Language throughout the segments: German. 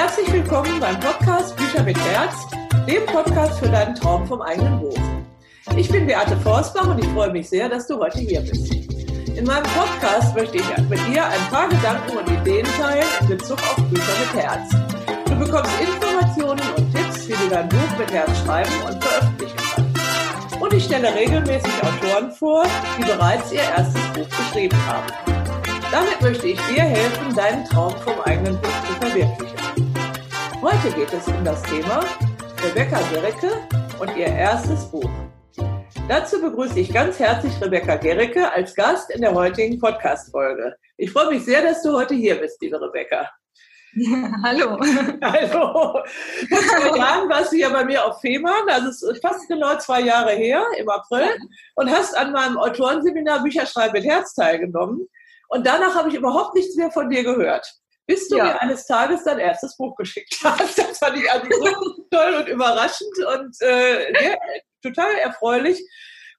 Herzlich willkommen beim Podcast Bücher mit Herz, dem Podcast für deinen Traum vom eigenen Buch. Ich bin Beate Forstbach und ich freue mich sehr, dass du heute hier bist. In meinem Podcast möchte ich mit dir ein paar Gedanken und Ideen teilen in Bezug auf Bücher mit Herz. Du bekommst Informationen und Tipps, wie du dein Buch mit Herz schreiben und veröffentlichen kannst. Und ich stelle regelmäßig Autoren vor, die bereits ihr erstes Buch geschrieben haben. Damit möchte ich dir helfen, deinen Traum vom eigenen Buch zu verwirklichen. Heute geht es um das Thema Rebecca Gericke und ihr erstes Buch. Dazu begrüße ich ganz herzlich Rebecca Gericke als Gast in der heutigen Podcast-Folge. Ich freue mich sehr, dass du heute hier bist, liebe Rebecca. Ja, hallo. Hallo. Vor zwei Jahren warst du ja bei mir auf Fehmarn, also ist fast genau zwei Jahre her, im April, und hast an meinem Autorenseminar Bücherschreiben mit Herz teilgenommen. Und danach habe ich überhaupt nichts mehr von dir gehört. Bis du ja. mir eines Tages dein erstes Buch geschickt hast. Das fand ich also so toll und überraschend und äh, ja, total erfreulich.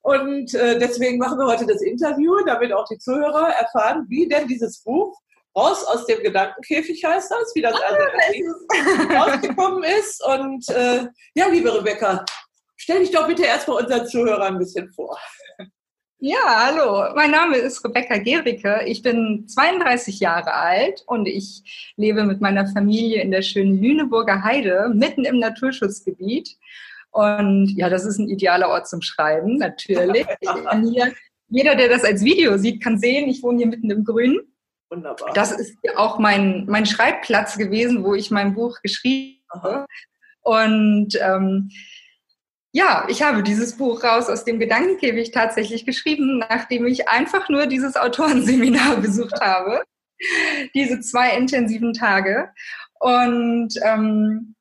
Und äh, deswegen machen wir heute das Interview, damit auch die Zuhörer erfahren, wie denn dieses Buch raus aus dem Gedankenkäfig heißt das, wie das ah, also rausgekommen ist. Und äh, ja, liebe Rebecca, stell dich doch bitte erstmal unseren Zuhörern ein bisschen vor. Ja, hallo. Mein Name ist Rebecca Gericke. Ich bin 32 Jahre alt und ich lebe mit meiner Familie in der schönen Lüneburger Heide, mitten im Naturschutzgebiet. Und ja, das ist ein idealer Ort zum Schreiben, natürlich. Hier, jeder, der das als Video sieht, kann sehen, ich wohne hier mitten im Grün. Wunderbar. Das ist auch mein, mein Schreibplatz gewesen, wo ich mein Buch geschrieben habe. Und ähm, ja, ich habe dieses Buch raus aus dem Gedankenkäfig tatsächlich geschrieben, nachdem ich einfach nur dieses Autorenseminar besucht habe. Diese zwei intensiven Tage. Und ähm,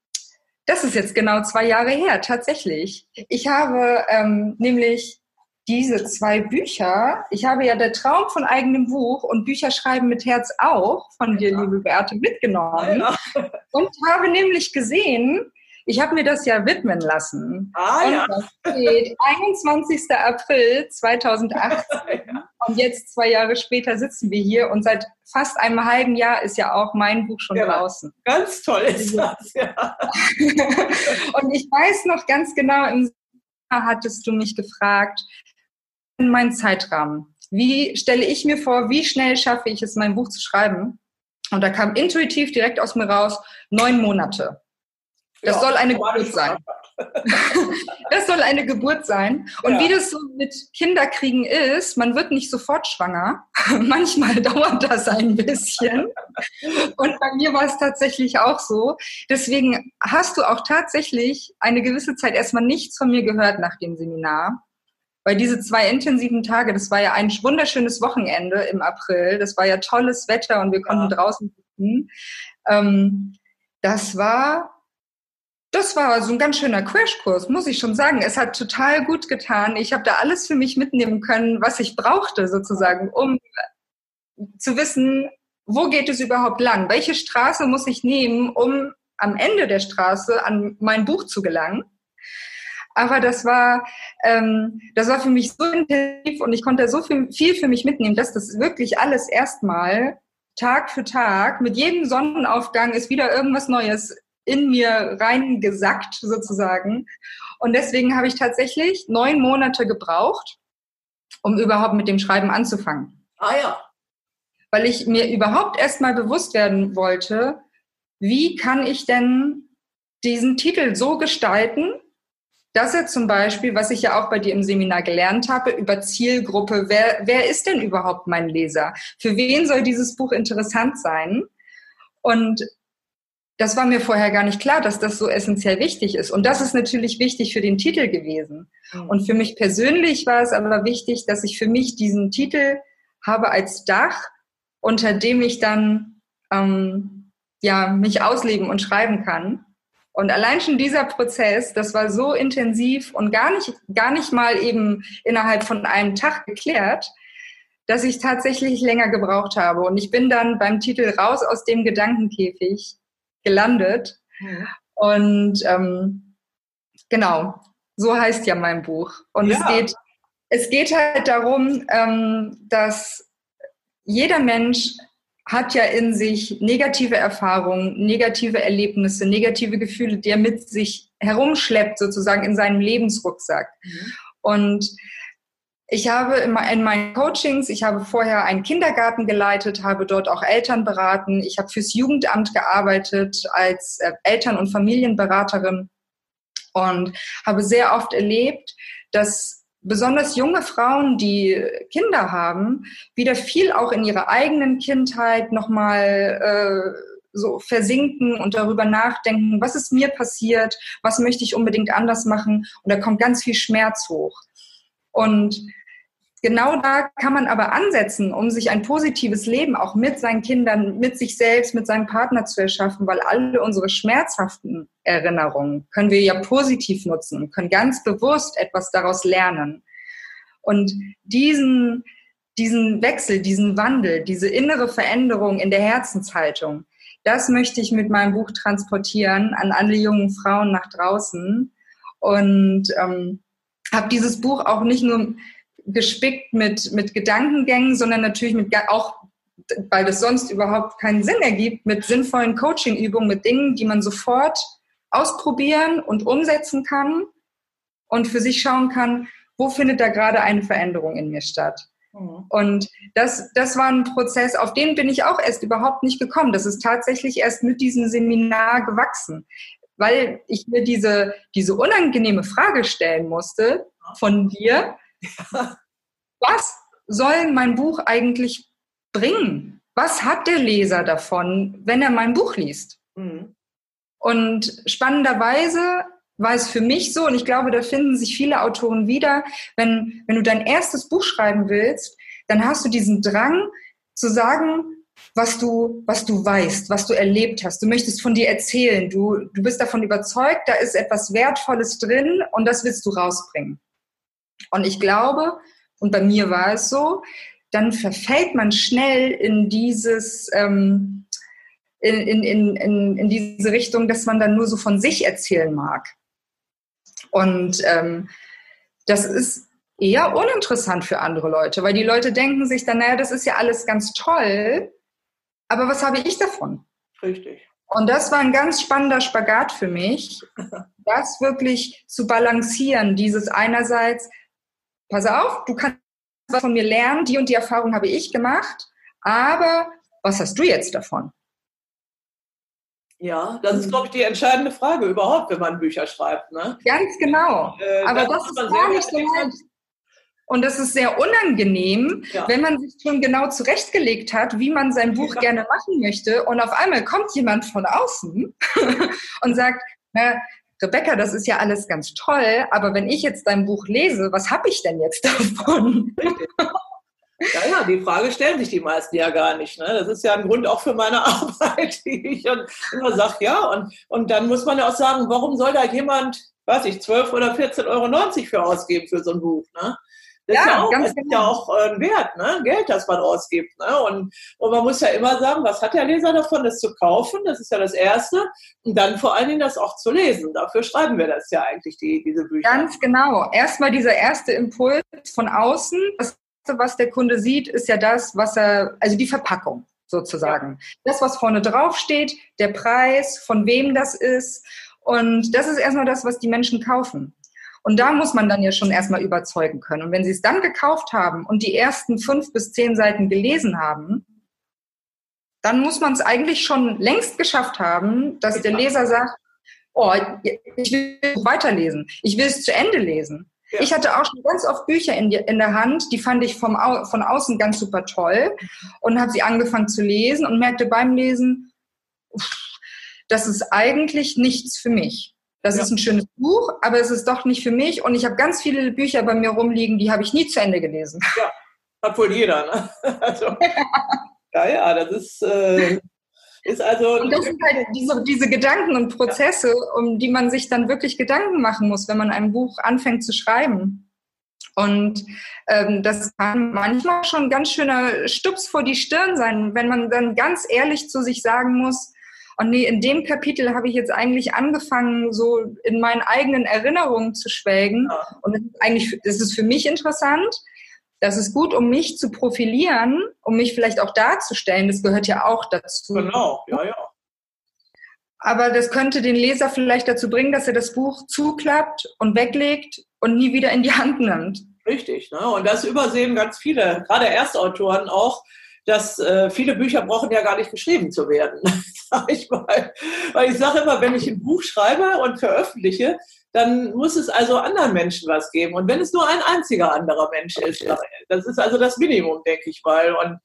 das ist jetzt genau zwei Jahre her, tatsächlich. Ich habe ähm, nämlich diese zwei Bücher, ich habe ja der Traum von eigenem Buch und Bücher schreiben mit Herz auch von dir, ja. liebe Beate, mitgenommen. Ja. Und habe nämlich gesehen, ich habe mir das ja widmen lassen. Ah, und ja. das steht 21. April 2018. ja. Und jetzt, zwei Jahre später, sitzen wir hier und seit fast einem halben Jahr ist ja auch mein Buch schon ja, draußen. Ganz toll ist das, ja. und ich weiß noch ganz genau, im Sommer hattest du mich gefragt, in meinen Zeitrahmen. Wie stelle ich mir vor, wie schnell schaffe ich es, mein Buch zu schreiben? Und da kam intuitiv direkt aus mir raus, neun Monate. Das ja, soll eine Geburt sein. das soll eine Geburt sein. Und ja. wie das so mit Kinderkriegen ist, man wird nicht sofort schwanger. Manchmal dauert das ein bisschen. Und bei mir war es tatsächlich auch so. Deswegen hast du auch tatsächlich eine gewisse Zeit erstmal nichts von mir gehört nach dem Seminar. Weil diese zwei intensiven Tage, das war ja ein wunderschönes Wochenende im April. Das war ja tolles Wetter und wir konnten ja. draußen sitzen. Ähm, das war das war so ein ganz schöner Crashkurs, muss ich schon sagen. Es hat total gut getan. Ich habe da alles für mich mitnehmen können, was ich brauchte sozusagen, um zu wissen, wo geht es überhaupt lang? Welche Straße muss ich nehmen, um am Ende der Straße an mein Buch zu gelangen? Aber das war, ähm, das war für mich so intensiv und ich konnte so viel, viel für mich mitnehmen, dass das wirklich alles erstmal Tag für Tag mit jedem Sonnenaufgang ist wieder irgendwas Neues in mir reingesackt sozusagen. Und deswegen habe ich tatsächlich neun Monate gebraucht, um überhaupt mit dem Schreiben anzufangen. Ah ja. Weil ich mir überhaupt erstmal bewusst werden wollte, wie kann ich denn diesen Titel so gestalten, dass er zum Beispiel, was ich ja auch bei dir im Seminar gelernt habe, über Zielgruppe, wer, wer ist denn überhaupt mein Leser? Für wen soll dieses Buch interessant sein? Und das war mir vorher gar nicht klar, dass das so essentiell wichtig ist. Und das ist natürlich wichtig für den Titel gewesen. Mhm. Und für mich persönlich war es aber wichtig, dass ich für mich diesen Titel habe als Dach, unter dem ich dann ähm, ja mich ausleben und schreiben kann. Und allein schon dieser Prozess, das war so intensiv und gar nicht, gar nicht mal eben innerhalb von einem Tag geklärt, dass ich tatsächlich länger gebraucht habe. Und ich bin dann beim Titel raus aus dem Gedankenkäfig gelandet. Mhm. Und ähm, genau, so heißt ja mein Buch. Und ja. es geht, es geht halt darum, ähm, dass jeder Mensch hat ja in sich negative Erfahrungen, negative Erlebnisse, negative Gefühle, die er mit sich herumschleppt, sozusagen in seinem Lebensrucksack. Mhm. Und ich habe in meinen Coachings, ich habe vorher einen Kindergarten geleitet, habe dort auch Eltern beraten. Ich habe fürs Jugendamt gearbeitet als äh, Eltern- und Familienberaterin und habe sehr oft erlebt, dass besonders junge Frauen, die Kinder haben, wieder viel auch in ihrer eigenen Kindheit nochmal äh, so versinken und darüber nachdenken, was ist mir passiert, was möchte ich unbedingt anders machen. Und da kommt ganz viel Schmerz hoch. Und genau da kann man aber ansetzen, um sich ein positives Leben auch mit seinen Kindern, mit sich selbst, mit seinem Partner zu erschaffen, weil alle unsere schmerzhaften Erinnerungen können wir ja positiv nutzen und können ganz bewusst etwas daraus lernen. Und diesen, diesen Wechsel, diesen Wandel, diese innere Veränderung in der Herzenshaltung, das möchte ich mit meinem Buch transportieren an alle jungen Frauen nach draußen. Und ähm, habe dieses Buch auch nicht nur gespickt mit, mit Gedankengängen, sondern natürlich mit auch, weil das sonst überhaupt keinen Sinn ergibt, mit sinnvollen Coachingübungen, mit Dingen, die man sofort ausprobieren und umsetzen kann und für sich schauen kann, wo findet da gerade eine Veränderung in mir statt. Mhm. Und das, das war ein Prozess, auf den bin ich auch erst überhaupt nicht gekommen. Das ist tatsächlich erst mit diesem Seminar gewachsen, weil ich mir diese, diese unangenehme Frage stellen musste von dir, was soll mein Buch eigentlich bringen? Was hat der Leser davon, wenn er mein Buch liest? Mhm. Und spannenderweise war es für mich so, und ich glaube, da finden sich viele Autoren wieder, wenn, wenn du dein erstes Buch schreiben willst, dann hast du diesen Drang zu sagen, was du, was du weißt, was du erlebt hast. Du möchtest von dir erzählen. Du, du bist davon überzeugt, da ist etwas Wertvolles drin und das willst du rausbringen. Und ich glaube, und bei mir war es so, dann verfällt man schnell in dieses, ähm, in, in, in, in diese Richtung, dass man dann nur so von sich erzählen mag. Und ähm, das ist eher uninteressant für andere Leute, weil die Leute denken sich dann, naja, das ist ja alles ganz toll, aber was habe ich davon? Richtig. Und das war ein ganz spannender Spagat für mich, das wirklich zu balancieren, dieses einerseits, pass auf, du kannst was von mir lernen, die und die Erfahrung habe ich gemacht, aber was hast du jetzt davon? Ja, das ist, glaube ich, die entscheidende Frage überhaupt, wenn man Bücher schreibt. Ne? Ganz genau. Äh, aber das ist gar nicht so leicht. Und das ist sehr unangenehm, ja. wenn man sich schon genau zurechtgelegt hat, wie man sein Buch ja. gerne machen möchte. Und auf einmal kommt jemand von außen und sagt, na, Rebecca, das ist ja alles ganz toll, aber wenn ich jetzt dein Buch lese, was habe ich denn jetzt davon? Ja, ja, die Frage stellen sich die meisten ja gar nicht. Ne? Das ist ja ein Grund auch für meine Arbeit, die ich immer sage, ja. Und, und dann muss man ja auch sagen, warum soll da jemand, weiß ich, 12 oder 14,90 Euro für ausgeben für so ein Buch? Ne? Das ja, ist ja auch, ganz genau. ja auch äh, ein Wert, ne? Geld, das man ausgibt. Ne? Und, und man muss ja immer sagen, was hat der Leser davon, das zu kaufen? Das ist ja das Erste. Und dann vor allen Dingen das auch zu lesen. Dafür schreiben wir das ja eigentlich, die, diese Bücher. Ganz genau. Erstmal dieser erste Impuls von außen. Das was der Kunde sieht, ist ja das, was er, also die Verpackung sozusagen. Ja. Das, was vorne drauf steht, der Preis, von wem das ist. Und das ist erstmal das, was die Menschen kaufen. Und da muss man dann ja schon erstmal überzeugen können. Und wenn sie es dann gekauft haben und die ersten fünf bis zehn Seiten gelesen haben, dann muss man es eigentlich schon längst geschafft haben, dass der Leser sagt, oh, ich will weiterlesen, ich will es zu Ende lesen. Ja. Ich hatte auch schon ganz oft Bücher in, die, in der Hand, die fand ich vom Au von außen ganz super toll und habe sie angefangen zu lesen und merkte beim Lesen, das ist eigentlich nichts für mich. Das ja. ist ein schönes Buch, aber es ist doch nicht für mich. Und ich habe ganz viele Bücher bei mir rumliegen, die habe ich nie zu Ende gelesen. Ja, hat wohl jeder. Ne? Also, ja, ja, das ist, äh, ist also. Und das sind halt diese, diese Gedanken und Prozesse, um die man sich dann wirklich Gedanken machen muss, wenn man ein Buch anfängt zu schreiben. Und ähm, das kann manchmal schon ein ganz schöner Stups vor die Stirn sein, wenn man dann ganz ehrlich zu sich sagen muss, und nee, in dem Kapitel habe ich jetzt eigentlich angefangen, so in meinen eigenen Erinnerungen zu schwelgen. Ja. Und das ist eigentlich, das ist für mich interessant. Das ist gut, um mich zu profilieren, um mich vielleicht auch darzustellen. Das gehört ja auch dazu. Genau, ja, ja. Aber das könnte den Leser vielleicht dazu bringen, dass er das Buch zuklappt und weglegt und nie wieder in die Hand nimmt. Richtig, ne? Und das übersehen ganz viele, gerade Erstautoren auch, dass äh, viele Bücher brauchen ja gar nicht geschrieben zu werden, sag ich mal. Weil ich sage immer, wenn ich ein Buch schreibe und veröffentliche, dann muss es also anderen Menschen was geben. Und wenn es nur ein einziger anderer Mensch ist, das ist also das Minimum, denke ich mal. Und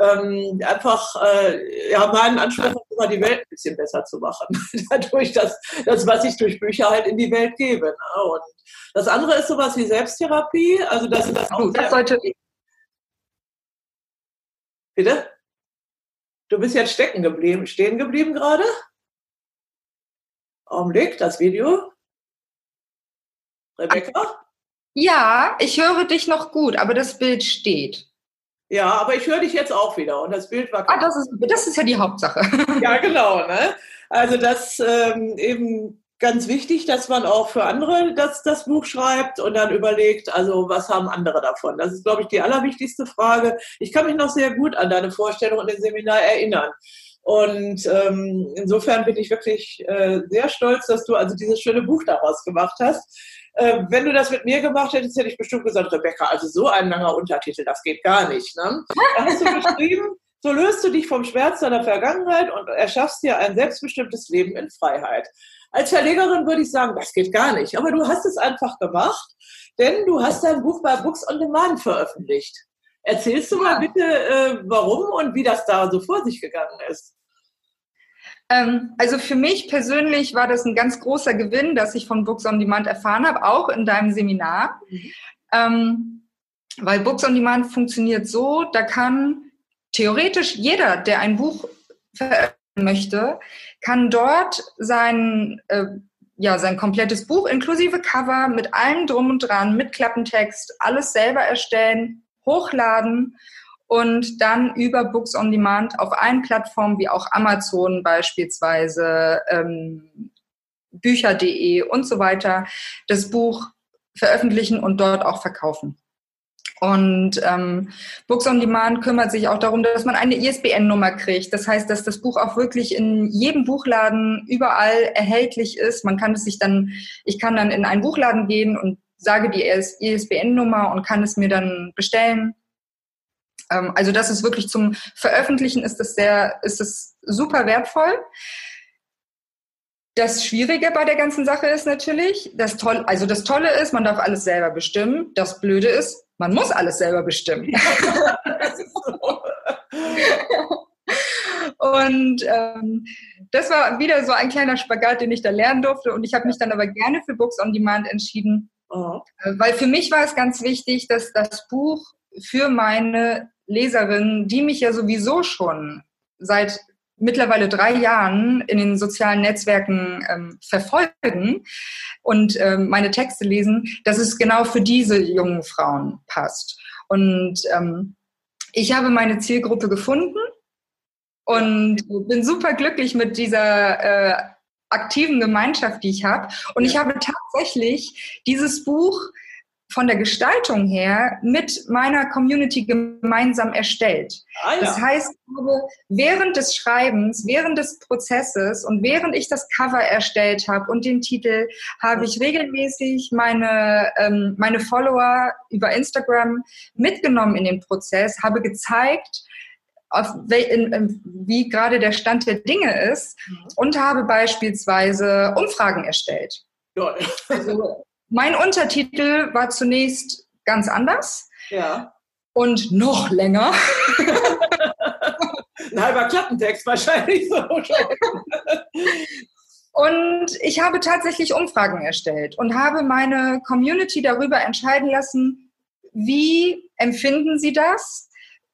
ähm, einfach, äh, ja, mein Anspruch ist immer, die Welt ein bisschen besser zu machen. Dadurch, dass das, was ich durch Bücher halt in die Welt gebe. Ne? Und das andere ist sowas wie Selbsttherapie. Also das ist auch das sollte Bitte? Du bist jetzt stecken geblieben, stehen geblieben gerade? Augenblick, das Video. Rebecca? Ja, ich höre dich noch gut, aber das Bild steht. Ja, aber ich höre dich jetzt auch wieder und das Bild war. Ah, das ist, das ist ja die Hauptsache. ja, genau. Ne? Also das ähm, eben ganz wichtig, dass man auch für andere das, das Buch schreibt und dann überlegt, also was haben andere davon? Das ist, glaube ich, die allerwichtigste Frage. Ich kann mich noch sehr gut an deine Vorstellung und den Seminar erinnern. Und ähm, insofern bin ich wirklich äh, sehr stolz, dass du also dieses schöne Buch daraus gemacht hast. Äh, wenn du das mit mir gemacht hättest, hätte ich bestimmt gesagt, Rebecca, also so ein langer Untertitel, das geht gar nicht. Ne? Da hast du geschrieben, so löst du dich vom Schmerz deiner Vergangenheit und erschaffst dir ein selbstbestimmtes Leben in Freiheit. Als Verlegerin würde ich sagen, das geht gar nicht. Aber du hast es einfach gemacht, denn du hast dein Buch bei Books on Demand veröffentlicht. Erzählst du mal bitte, äh, warum und wie das da so vor sich gegangen ist? Ähm, also für mich persönlich war das ein ganz großer Gewinn, dass ich von Books on Demand erfahren habe, auch in deinem Seminar. Mhm. Ähm, weil Books on Demand funktioniert so, da kann theoretisch jeder, der ein Buch veröffentlichen möchte, kann dort sein, äh, ja, sein komplettes Buch inklusive Cover mit allem drum und dran, mit Klappentext, alles selber erstellen, hochladen und dann über Books on Demand auf allen Plattformen wie auch Amazon beispielsweise, ähm, Bücher.de und so weiter das Buch veröffentlichen und dort auch verkaufen. Und ähm, Books on Demand kümmert sich auch darum, dass man eine ISBN-Nummer kriegt. Das heißt, dass das Buch auch wirklich in jedem Buchladen überall erhältlich ist. Man kann es sich dann, ich kann dann in einen Buchladen gehen und sage die ISBN-Nummer und kann es mir dann bestellen. Ähm, also das ist wirklich zum Veröffentlichen ist das sehr, ist es super wertvoll. Das Schwierige bei der ganzen Sache ist natürlich, das toll, also das Tolle ist, man darf alles selber bestimmen. Das Blöde ist, man muss alles selber bestimmen. und ähm, das war wieder so ein kleiner Spagat, den ich da lernen durfte. Und ich habe mich dann aber gerne für Books on Demand entschieden, oh. weil für mich war es ganz wichtig, dass das Buch für meine Leserinnen, die mich ja sowieso schon seit mittlerweile drei Jahren in den sozialen Netzwerken ähm, verfolgen und ähm, meine Texte lesen, dass es genau für diese jungen Frauen passt. Und ähm, ich habe meine Zielgruppe gefunden und bin super glücklich mit dieser äh, aktiven Gemeinschaft, die ich habe. Und ich habe tatsächlich dieses Buch von der Gestaltung her mit meiner Community gemeinsam erstellt. Ah, ja. Das heißt, während des Schreibens, während des Prozesses und während ich das Cover erstellt habe und den Titel, habe ich regelmäßig meine, ähm, meine Follower über Instagram mitgenommen in den Prozess, habe gezeigt, wie gerade der Stand der Dinge ist mhm. und habe beispielsweise Umfragen erstellt. Ja. Also mein Untertitel war zunächst ganz anders. Ja. Und noch länger. Ein halber Klappentext wahrscheinlich so. Und ich habe tatsächlich Umfragen erstellt und habe meine Community darüber entscheiden lassen, wie empfinden sie das?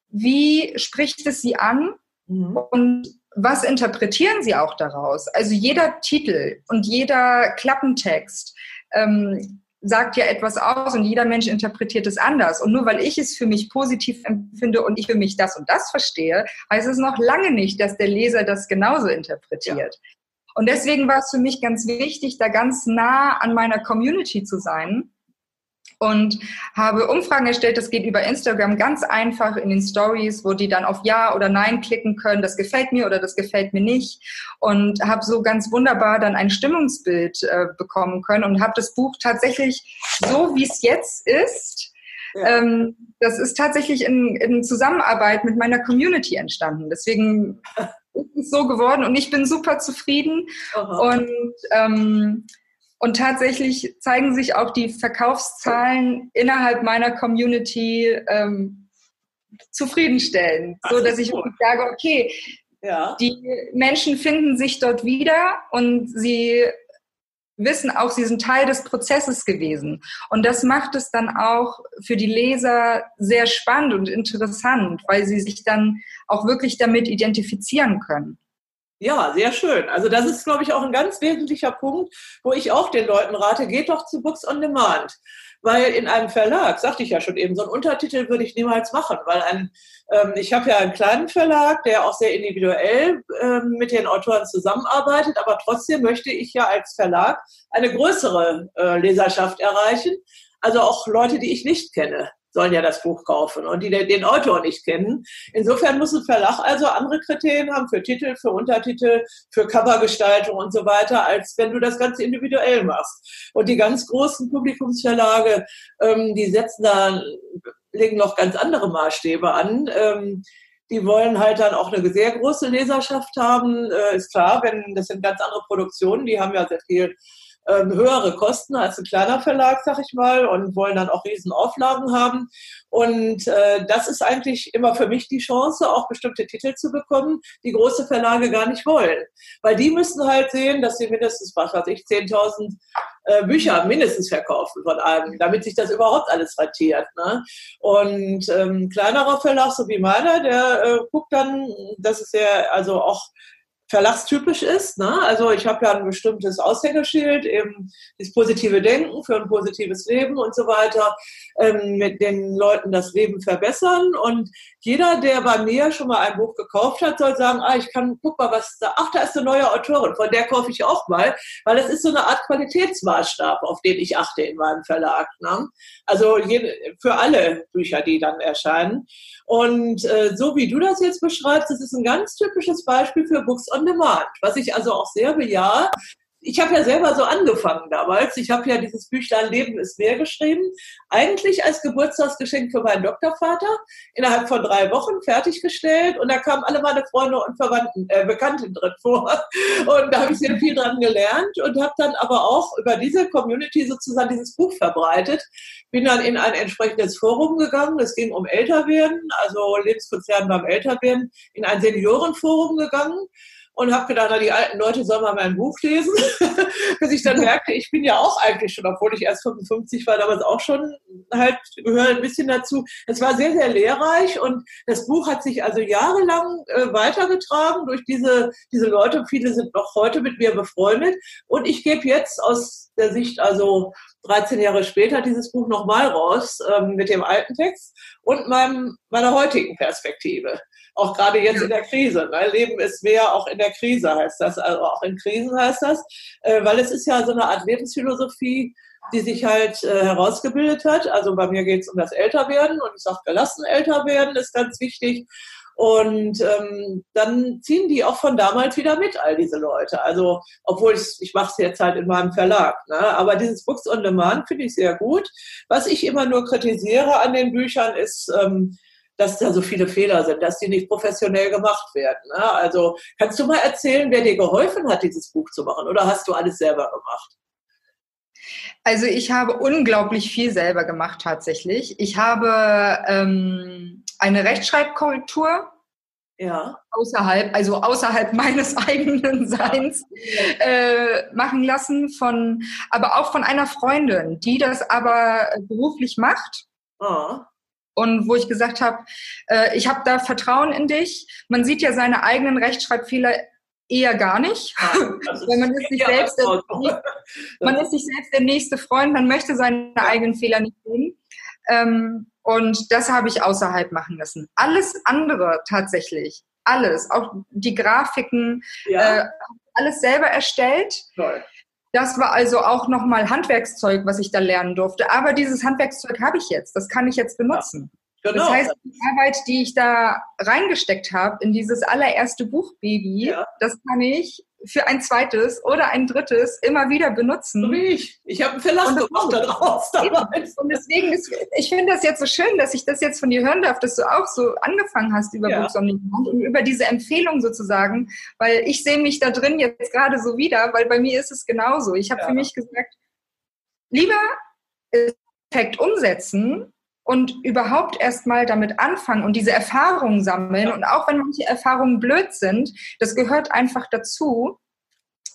Wie spricht es sie an? Mhm. Und was interpretieren sie auch daraus? Also jeder Titel und jeder Klappentext ähm, sagt ja etwas aus und jeder Mensch interpretiert es anders. Und nur weil ich es für mich positiv empfinde und ich für mich das und das verstehe, heißt es noch lange nicht, dass der Leser das genauso interpretiert. Ja. Und deswegen war es für mich ganz wichtig, da ganz nah an meiner Community zu sein und habe Umfragen erstellt. Das geht über Instagram ganz einfach in den Stories, wo die dann auf Ja oder Nein klicken können. Das gefällt mir oder das gefällt mir nicht. Und habe so ganz wunderbar dann ein Stimmungsbild äh, bekommen können und habe das Buch tatsächlich so, wie es jetzt ist, ja. ähm, das ist tatsächlich in, in Zusammenarbeit mit meiner Community entstanden. Deswegen ist es so geworden und ich bin super zufrieden. Aha. Und ähm, und tatsächlich zeigen sich auch die Verkaufszahlen innerhalb meiner Community ähm, zufriedenstellend, so dass ich sage, okay, ja. die Menschen finden sich dort wieder und sie wissen auch, sie sind Teil des Prozesses gewesen. Und das macht es dann auch für die Leser sehr spannend und interessant, weil sie sich dann auch wirklich damit identifizieren können. Ja, sehr schön. Also das ist, glaube ich, auch ein ganz wesentlicher Punkt, wo ich auch den Leuten rate, geht doch zu Books on Demand. Weil in einem Verlag, sagte ich ja schon eben, so einen Untertitel würde ich niemals machen, weil ein, ähm, ich habe ja einen kleinen Verlag, der auch sehr individuell ähm, mit den Autoren zusammenarbeitet, aber trotzdem möchte ich ja als Verlag eine größere äh, Leserschaft erreichen. Also auch Leute, die ich nicht kenne sollen ja das Buch kaufen und die den Autor nicht kennen. Insofern muss ein Verlag also andere Kriterien haben für Titel, für Untertitel, für Covergestaltung und so weiter, als wenn du das Ganze individuell machst. Und die ganz großen Publikumsverlage, ähm, die setzen da, legen noch ganz andere Maßstäbe an. Ähm, die wollen halt dann auch eine sehr große Leserschaft haben. Äh, ist klar, wenn das sind ganz andere Produktionen, die haben ja sehr viel ähm, höhere Kosten als ein kleiner Verlag, sag ich mal, und wollen dann auch riesen Auflagen haben. Und äh, das ist eigentlich immer für mich die Chance, auch bestimmte Titel zu bekommen, die große Verlage gar nicht wollen. Weil die müssen halt sehen, dass sie mindestens, was weiß ich, 10.000 äh, Bücher mindestens verkaufen von einem, damit sich das überhaupt alles ratiert. Ne? Und ähm, kleinerer Verlag, so wie meiner, der äh, guckt dann, das ist ja also auch verlagstypisch ist. Ne? Also ich habe ja ein bestimmtes Aushängeschild, eben das positive Denken für ein positives Leben und so weiter, ähm, mit den Leuten das Leben verbessern. Und jeder, der bei mir schon mal ein Buch gekauft hat, soll sagen, ah, ich kann, guck mal, was da, ach, da ist eine neue Autorin, von der kaufe ich auch mal, weil es ist so eine Art Qualitätsmaßstab, auf den ich achte in meinem Verlag. Ne? Also für alle Bücher, die dann erscheinen. Und äh, so wie du das jetzt beschreibst, das ist ein ganz typisches Beispiel für Books on Demand, was ich also auch sehr bejahe, ich habe ja selber so angefangen damals. Ich habe ja dieses Büchlein Leben ist mehr geschrieben. Eigentlich als Geburtstagsgeschenk für meinen Doktorvater. Innerhalb von drei Wochen fertiggestellt. Und da kamen alle meine Freunde und Verwandten, äh, Bekannten drin vor. Und da habe ich sehr viel dran gelernt und habe dann aber auch über diese Community sozusagen dieses Buch verbreitet. Bin dann in ein entsprechendes Forum gegangen. Es ging um Älterwerden, also Lebenskonzern beim Älterwerden, in ein Seniorenforum gegangen und habe gedacht, na, die alten Leute sollen mal mein Buch lesen, bis ich dann merkte, ich bin ja auch eigentlich schon, obwohl ich erst 55 war, damals auch schon halt gehöre ein bisschen dazu. Es war sehr, sehr lehrreich und das Buch hat sich also jahrelang äh, weitergetragen durch diese, diese Leute. Viele sind noch heute mit mir befreundet und ich gebe jetzt aus der Sicht also 13 Jahre später dieses Buch nochmal raus ähm, mit dem alten Text und meinem, meiner heutigen Perspektive auch gerade jetzt in der Krise. Ne? Leben ist mehr auch in der Krise heißt das, also auch in Krisen heißt das, äh, weil es ist ja so eine Art Lebensphilosophie, die sich halt äh, herausgebildet hat. Also bei mir geht es um das Älterwerden und ich sage, gelassen älter werden ist ganz wichtig. Und ähm, dann ziehen die auch von damals wieder mit, all diese Leute. Also, obwohl ich, ich mache es jetzt halt in meinem Verlag. Ne? Aber dieses Books on Demand finde ich sehr gut. Was ich immer nur kritisiere an den Büchern ist, ähm, dass da so viele Fehler sind, dass die nicht professionell gemacht werden. Ne? Also kannst du mal erzählen, wer dir geholfen hat, dieses Buch zu machen oder hast du alles selber gemacht? Also ich habe unglaublich viel selber gemacht tatsächlich. Ich habe ähm, eine Rechtschreibkorrektur ja. außerhalb, also außerhalb meines eigenen Seins äh, machen lassen von, aber auch von einer Freundin, die das aber beruflich macht. Oh und wo ich gesagt habe, äh, ich habe da Vertrauen in dich. Man sieht ja seine eigenen Rechtschreibfehler eher gar nicht, ja, weil man ist, sich selbst der, man ist sich selbst der nächste Freund, man möchte seine eigenen Fehler nicht sehen. Ähm, und das habe ich außerhalb machen lassen. Alles andere tatsächlich, alles, auch die Grafiken, ja. äh, alles selber erstellt. Toll. Das war also auch nochmal Handwerkszeug, was ich da lernen durfte. Aber dieses Handwerkszeug habe ich jetzt. Das kann ich jetzt benutzen. Ja, genau. Das heißt, die Arbeit, die ich da reingesteckt habe in dieses allererste Buch Baby, ja. das kann ich für ein zweites oder ein drittes immer wieder benutzen. So wie ich. Ich habe einen Verlass gemacht daraus. Und deswegen ist, ich finde das jetzt so schön, dass ich das jetzt von dir hören darf, dass du auch so angefangen hast über ja. Books on Demand und über diese Empfehlung sozusagen, weil ich sehe mich da drin jetzt gerade so wieder, weil bei mir ist es genauso. Ich habe ja. für mich gesagt, lieber Effekt umsetzen und überhaupt erstmal damit anfangen und diese Erfahrungen sammeln. Und auch wenn manche Erfahrungen blöd sind, das gehört einfach dazu,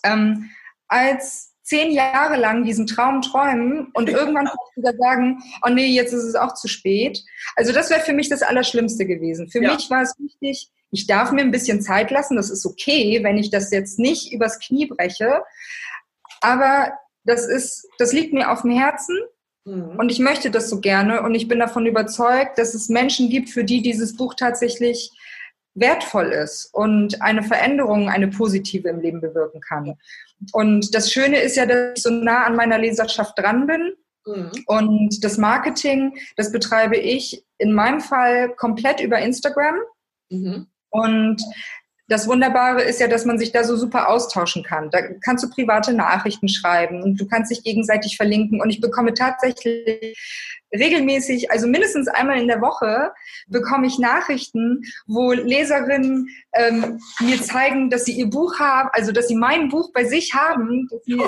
ähm, als zehn Jahre lang diesen Traum träumen und irgendwann wieder sagen, oh nee, jetzt ist es auch zu spät. Also das wäre für mich das Allerschlimmste gewesen. Für ja. mich war es wichtig, ich darf mir ein bisschen Zeit lassen. Das ist okay, wenn ich das jetzt nicht übers Knie breche. Aber das ist, das liegt mir auf dem Herzen Mhm. Und ich möchte das so gerne und ich bin davon überzeugt, dass es Menschen gibt, für die dieses Buch tatsächlich wertvoll ist und eine Veränderung, eine positive im Leben bewirken kann. Und das Schöne ist ja, dass ich so nah an meiner Leserschaft dran bin. Mhm. Und das Marketing, das betreibe ich in meinem Fall komplett über Instagram. Mhm. Und das Wunderbare ist ja, dass man sich da so super austauschen kann. Da kannst du private Nachrichten schreiben und du kannst dich gegenseitig verlinken. Und ich bekomme tatsächlich regelmäßig, also mindestens einmal in der Woche, bekomme ich Nachrichten, wo Leserinnen ähm, mir zeigen, dass sie ihr Buch haben, also dass sie mein Buch bei sich haben, dass sie,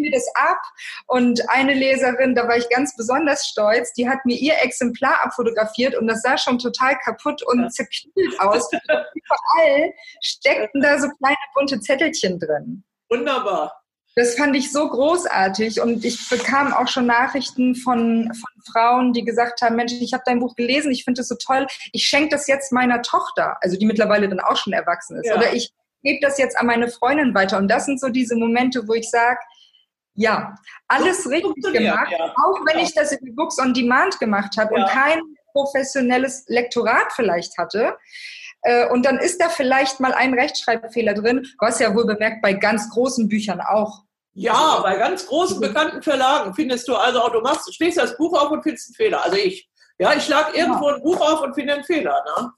mir das ab. Und eine Leserin, da war ich ganz besonders stolz, die hat mir ihr Exemplar abfotografiert und das sah schon total kaputt und zerknüllt aus. Überall steckten da so kleine bunte Zettelchen drin. Wunderbar. Das fand ich so großartig und ich bekam auch schon Nachrichten von, von Frauen, die gesagt haben, Mensch, ich habe dein Buch gelesen, ich finde es so toll, ich schenke das jetzt meiner Tochter, also die mittlerweile dann auch schon erwachsen ist. Ja. Oder ich gebe das jetzt an meine Freundin weiter. Und das sind so diese Momente, wo ich sage, ja, alles richtig gemacht, ja. auch wenn ja. ich das in Books on Demand gemacht habe ja. und kein professionelles Lektorat vielleicht hatte. Äh, und dann ist da vielleicht mal ein Rechtschreibfehler drin, was ja wohl bemerkt bei ganz großen Büchern auch. Ja, bei ganz großen bekannten Verlagen findest du also auch, du machst, stehst das Buch auf und findest einen Fehler. Also ich, ja, ich schlage irgendwo ein Buch auf und finde einen Fehler. Ne?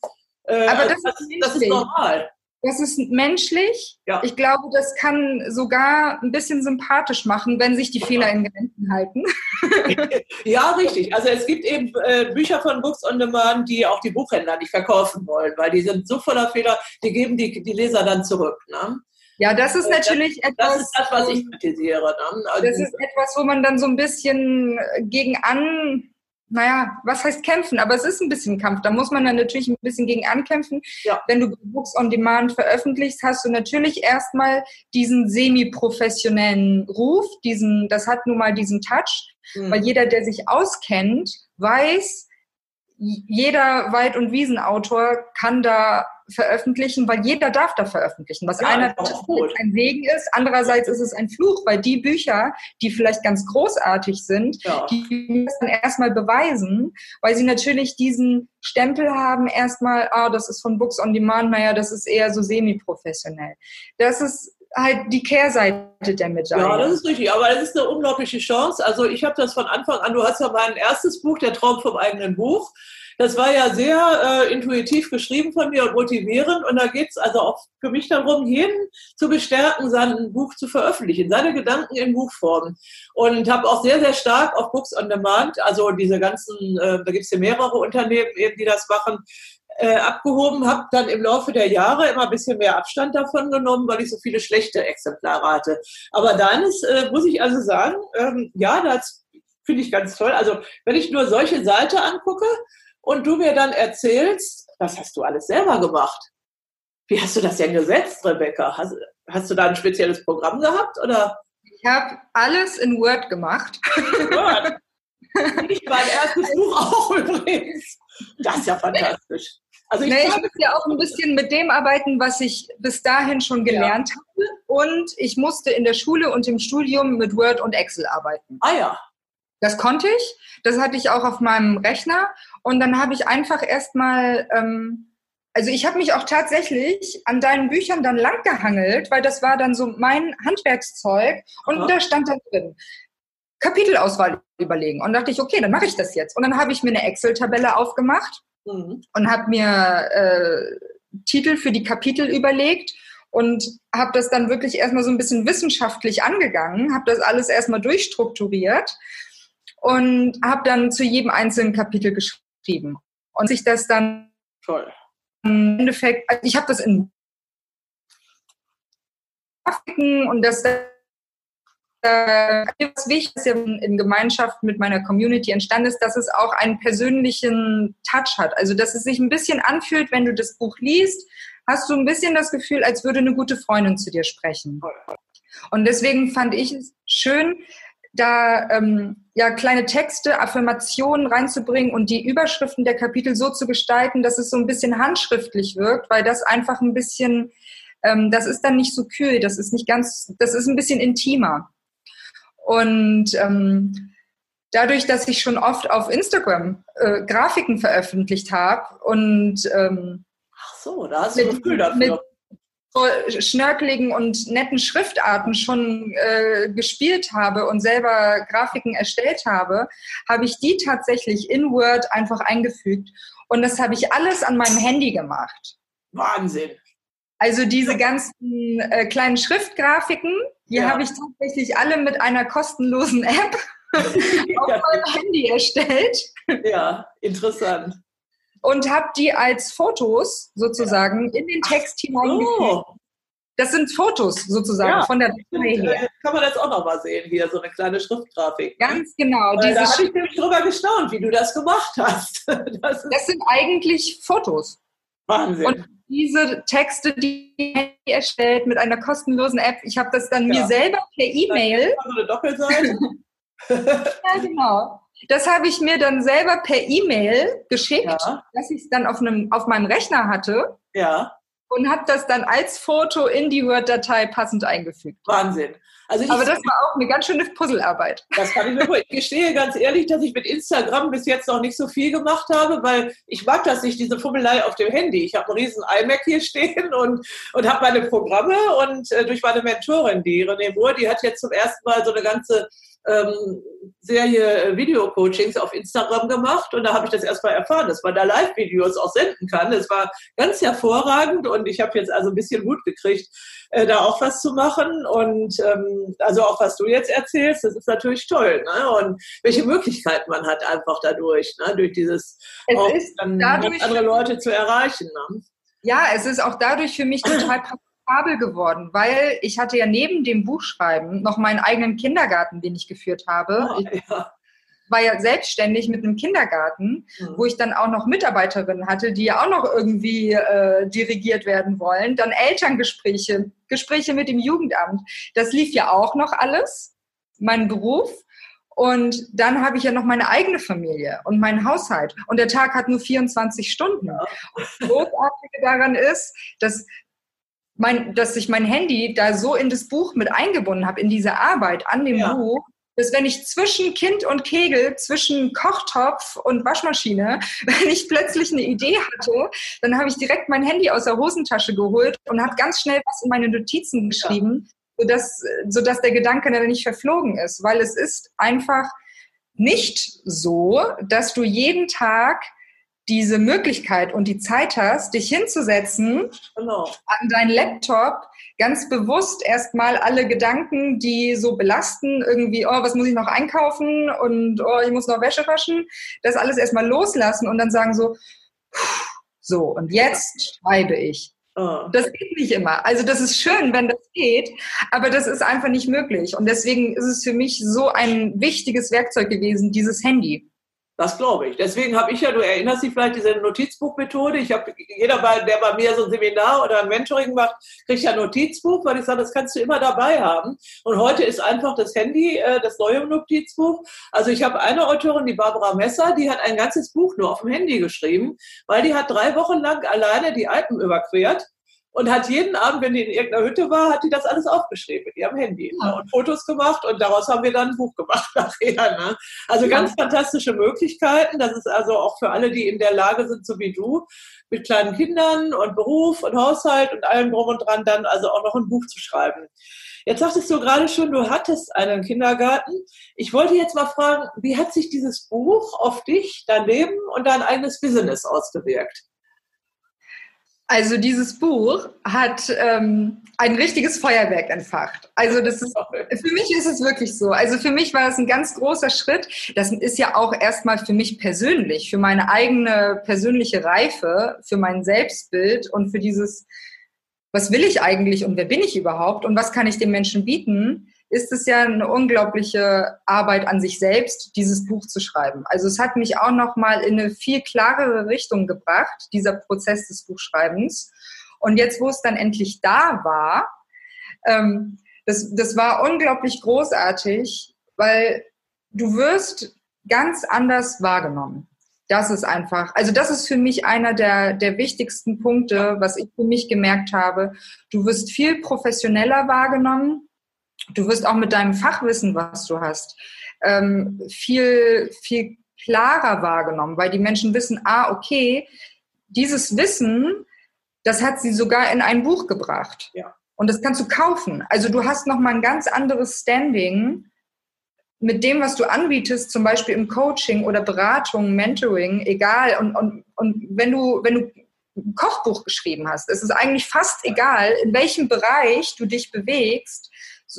Äh, Aber das, das, das ist normal. Das ist menschlich. Ja. Ich glaube, das kann sogar ein bisschen sympathisch machen, wenn sich die Fehler in Grenzen halten. ja, richtig. Also es gibt eben äh, Bücher von Books on Demand, die auch die Buchhändler nicht verkaufen wollen, weil die sind so voller Fehler, die geben die, die Leser dann zurück. Ne? Ja, das ist äh, natürlich das, etwas. Das ist das, was ich kritisiere. Ne? Also, das ist etwas, wo man dann so ein bisschen gegen an naja, was heißt kämpfen? Aber es ist ein bisschen Kampf. Da muss man dann natürlich ein bisschen gegen ankämpfen. Ja. Wenn du Books on Demand veröffentlichst, hast du natürlich erstmal diesen semi-professionellen Ruf, diesen, das hat nun mal diesen Touch, mhm. weil jeder, der sich auskennt, weiß, jeder Wald- und Wiesenautor kann da veröffentlichen, weil jeder darf da veröffentlichen. Was ja, einerseits ein Segen ist, andererseits ist es ein Fluch, weil die Bücher, die vielleicht ganz großartig sind, ja. die müssen dann erstmal beweisen, weil sie natürlich diesen Stempel haben, erstmal, ah, das ist von Books on Demand, naja, das ist eher so semi-professionell. Das ist halt die Kehrseite der Medaille. Ja, das ist richtig, aber es ist eine unglaubliche Chance. Also ich habe das von Anfang an, du hast ja mein erstes Buch, Der Traum vom eigenen Buch. Das war ja sehr äh, intuitiv geschrieben von mir und motivierend. Und da geht es also auch für mich darum, jeden zu bestärken, sein Buch zu veröffentlichen, seine Gedanken in Buchform. Und habe auch sehr, sehr stark auf Books on Demand, also diese ganzen, äh, da gibt es ja mehrere Unternehmen eben, die das machen, äh, abgehoben, habe dann im Laufe der Jahre immer ein bisschen mehr Abstand davon genommen, weil ich so viele schlechte Exemplare hatte. Aber dann ist, äh, muss ich also sagen, ähm, ja, das finde ich ganz toll. Also wenn ich nur solche Seite angucke und du mir dann erzählst, was hast du alles selber gemacht? Wie hast du das denn gesetzt, Rebecca? Hast, hast du da ein spezielles Programm gehabt oder? Ich habe alles in Word gemacht. Word. Ich mein erstes Buch auch übrigens. Das ist ja fantastisch. Also ich, nee, ich muss ja auch ein bisschen mit dem arbeiten, was ich bis dahin schon gelernt ja. habe. Und ich musste in der Schule und im Studium mit Word und Excel arbeiten. Ah ja. Das konnte ich. Das hatte ich auch auf meinem Rechner. Und dann habe ich einfach erstmal ähm, also ich habe mich auch tatsächlich an deinen Büchern dann lang gehangelt, weil das war dann so mein Handwerkszeug und ja. da stand dann drin, Kapitelauswahl überlegen. Und dachte ich, okay, dann mache ich das jetzt. Und dann habe ich mir eine Excel-Tabelle aufgemacht mhm. und habe mir äh, Titel für die Kapitel überlegt und habe das dann wirklich erstmal so ein bisschen wissenschaftlich angegangen, habe das alles erstmal durchstrukturiert und habe dann zu jedem einzelnen Kapitel geschrieben. Und sich das dann Toll im Endeffekt, also ich habe das in Grafiken und das äh, was wichtig ist ja in Gemeinschaft mit meiner Community entstanden ist, dass es auch einen persönlichen Touch hat. Also dass es sich ein bisschen anfühlt, wenn du das Buch liest, hast du ein bisschen das Gefühl, als würde eine gute Freundin zu dir sprechen. Und deswegen fand ich es schön, da ähm, ja kleine Texte, Affirmationen reinzubringen und die Überschriften der Kapitel so zu gestalten, dass es so ein bisschen handschriftlich wirkt, weil das einfach ein bisschen, ähm, das ist dann nicht so kühl, das ist nicht ganz, das ist ein bisschen intimer. Und ähm, dadurch, dass ich schon oft auf Instagram äh, Grafiken veröffentlicht habe und ähm, Ach so, da hast du ein Gefühl dafür. Mit, schnörkeligen und netten Schriftarten schon äh, gespielt habe und selber Grafiken erstellt habe, habe ich die tatsächlich in Word einfach eingefügt. Und das habe ich alles an meinem Handy gemacht. Wahnsinn. Also diese ganzen äh, kleinen Schriftgrafiken, die ja. habe ich tatsächlich alle mit einer kostenlosen App auf meinem Handy erstellt. Ja, interessant und habe die als Fotos sozusagen ja. in den Text hineingefügt. Oh. Das sind Fotos sozusagen ja, von der Datei her. Kann man das auch noch mal sehen, hier so eine kleine Schriftgrafik. Ganz genau. Diese da habe ich nämlich drüber gestaunt, wie du das gemacht hast. Das, das sind eigentlich Fotos. Wahnsinn. Und diese Texte, die ich erstellt mit einer kostenlosen App, ich habe das dann ja. mir selber per E-Mail. Das eine Doppelseite. ja, genau. Das habe ich mir dann selber per E-Mail geschickt, ja. dass ich es dann auf, einem, auf meinem Rechner hatte. Ja. Und habe das dann als Foto in die Word-Datei passend eingefügt. Wahnsinn. Also Aber das war auch eine ganz schöne Puzzlearbeit. Das kann ich mir vor. Ich gestehe ganz ehrlich, dass ich mit Instagram bis jetzt noch nicht so viel gemacht habe, weil ich mag das nicht, diese Fummelei auf dem Handy. Ich habe einen riesen iMac hier stehen und, und habe meine Programme und äh, durch meine Mentorin, die René Moore, die hat jetzt zum ersten Mal so eine ganze ähm, Serie äh, Video-Coachings auf Instagram gemacht und da habe ich das erstmal erfahren, dass man da Live-Videos auch senden kann. Es war ganz hervorragend und ich habe jetzt also ein bisschen Mut gekriegt, äh, da auch was zu machen und ähm, also auch was du jetzt erzählst, das ist natürlich toll ne? und welche Möglichkeiten man hat einfach dadurch, ne? durch dieses es auch dann andere Leute zu erreichen. Ne? Ja, es ist auch dadurch für mich total praktikabel geworden, weil ich hatte ja neben dem Buchschreiben noch meinen eigenen Kindergarten, den ich geführt habe. Oh, ich war ja selbstständig mit einem Kindergarten, mhm. wo ich dann auch noch Mitarbeiterinnen hatte, die ja auch noch irgendwie äh, dirigiert werden wollen. Dann Elterngespräche, Gespräche mit dem Jugendamt. Das lief ja auch noch alles, mein Beruf. Und dann habe ich ja noch meine eigene Familie und meinen Haushalt. Und der Tag hat nur 24 Stunden. Ja. Und das Großartige daran ist, dass mein, dass ich mein Handy da so in das Buch mit eingebunden habe, in diese Arbeit an dem ja. Buch, dass wenn ich zwischen Kind und Kegel, zwischen Kochtopf und Waschmaschine, wenn ich plötzlich eine Idee hatte, dann habe ich direkt mein Handy aus der Hosentasche geholt und habe ganz schnell was in meine Notizen geschrieben, ja. sodass, sodass der Gedanke dann nicht verflogen ist. Weil es ist einfach nicht so, dass du jeden Tag diese Möglichkeit und die Zeit hast, dich hinzusetzen genau. an deinen Laptop, ganz bewusst erstmal alle Gedanken, die so belasten, irgendwie, oh, was muss ich noch einkaufen und oh, ich muss noch Wäsche waschen, das alles erstmal loslassen und dann sagen so, so, und jetzt schreibe ich. Oh. Das geht nicht immer. Also das ist schön, wenn das geht, aber das ist einfach nicht möglich. Und deswegen ist es für mich so ein wichtiges Werkzeug gewesen, dieses Handy. Das glaube ich. Deswegen habe ich ja, du erinnerst dich vielleicht, diese Notizbuchmethode. Ich habe, jeder, der bei mir so ein Seminar oder ein Mentoring macht, kriegt ja ein Notizbuch, weil ich sage, das kannst du immer dabei haben. Und heute ist einfach das Handy äh, das neue Notizbuch. Also ich habe eine Autorin, die Barbara Messer, die hat ein ganzes Buch nur auf dem Handy geschrieben, weil die hat drei Wochen lang alleine die Alpen überquert und hat jeden Abend, wenn die in irgendeiner Hütte war, hat die das alles aufgeschrieben mit ihrem Handy ja. ne? und Fotos gemacht und daraus haben wir dann ein Buch gemacht nachher. Ne? Also ja. ganz fantastische Möglichkeiten. Das ist also auch für alle, die in der Lage sind, so wie du, mit kleinen Kindern und Beruf und Haushalt und allem drum und dran, dann also auch noch ein Buch zu schreiben. Jetzt sagtest du gerade schon, du hattest einen Kindergarten. Ich wollte jetzt mal fragen, wie hat sich dieses Buch auf dich, dein Leben und dein eigenes Business ausgewirkt? Also dieses Buch hat ähm, ein richtiges Feuerwerk entfacht. Also das ist für mich ist es wirklich so. Also für mich war es ein ganz großer Schritt. Das ist ja auch erstmal für mich persönlich, für meine eigene persönliche Reife, für mein Selbstbild und für dieses, was will ich eigentlich und wer bin ich überhaupt und was kann ich den Menschen bieten ist es ja eine unglaubliche Arbeit an sich selbst, dieses Buch zu schreiben. Also es hat mich auch noch mal in eine viel klarere Richtung gebracht, dieser Prozess des Buchschreibens. Und jetzt, wo es dann endlich da war, ähm, das, das war unglaublich großartig, weil du wirst ganz anders wahrgenommen. Das ist einfach, also das ist für mich einer der, der wichtigsten Punkte, was ich für mich gemerkt habe. Du wirst viel professioneller wahrgenommen du wirst auch mit deinem Fachwissen, was du hast, ähm, viel, viel klarer wahrgenommen, weil die Menschen wissen, ah, okay, dieses Wissen, das hat sie sogar in ein Buch gebracht. Ja. Und das kannst du kaufen. Also du hast nochmal ein ganz anderes Standing mit dem, was du anbietest, zum Beispiel im Coaching oder Beratung, Mentoring, egal. Und, und, und wenn du, wenn du ein Kochbuch geschrieben hast, es ist eigentlich fast egal, in welchem Bereich du dich bewegst,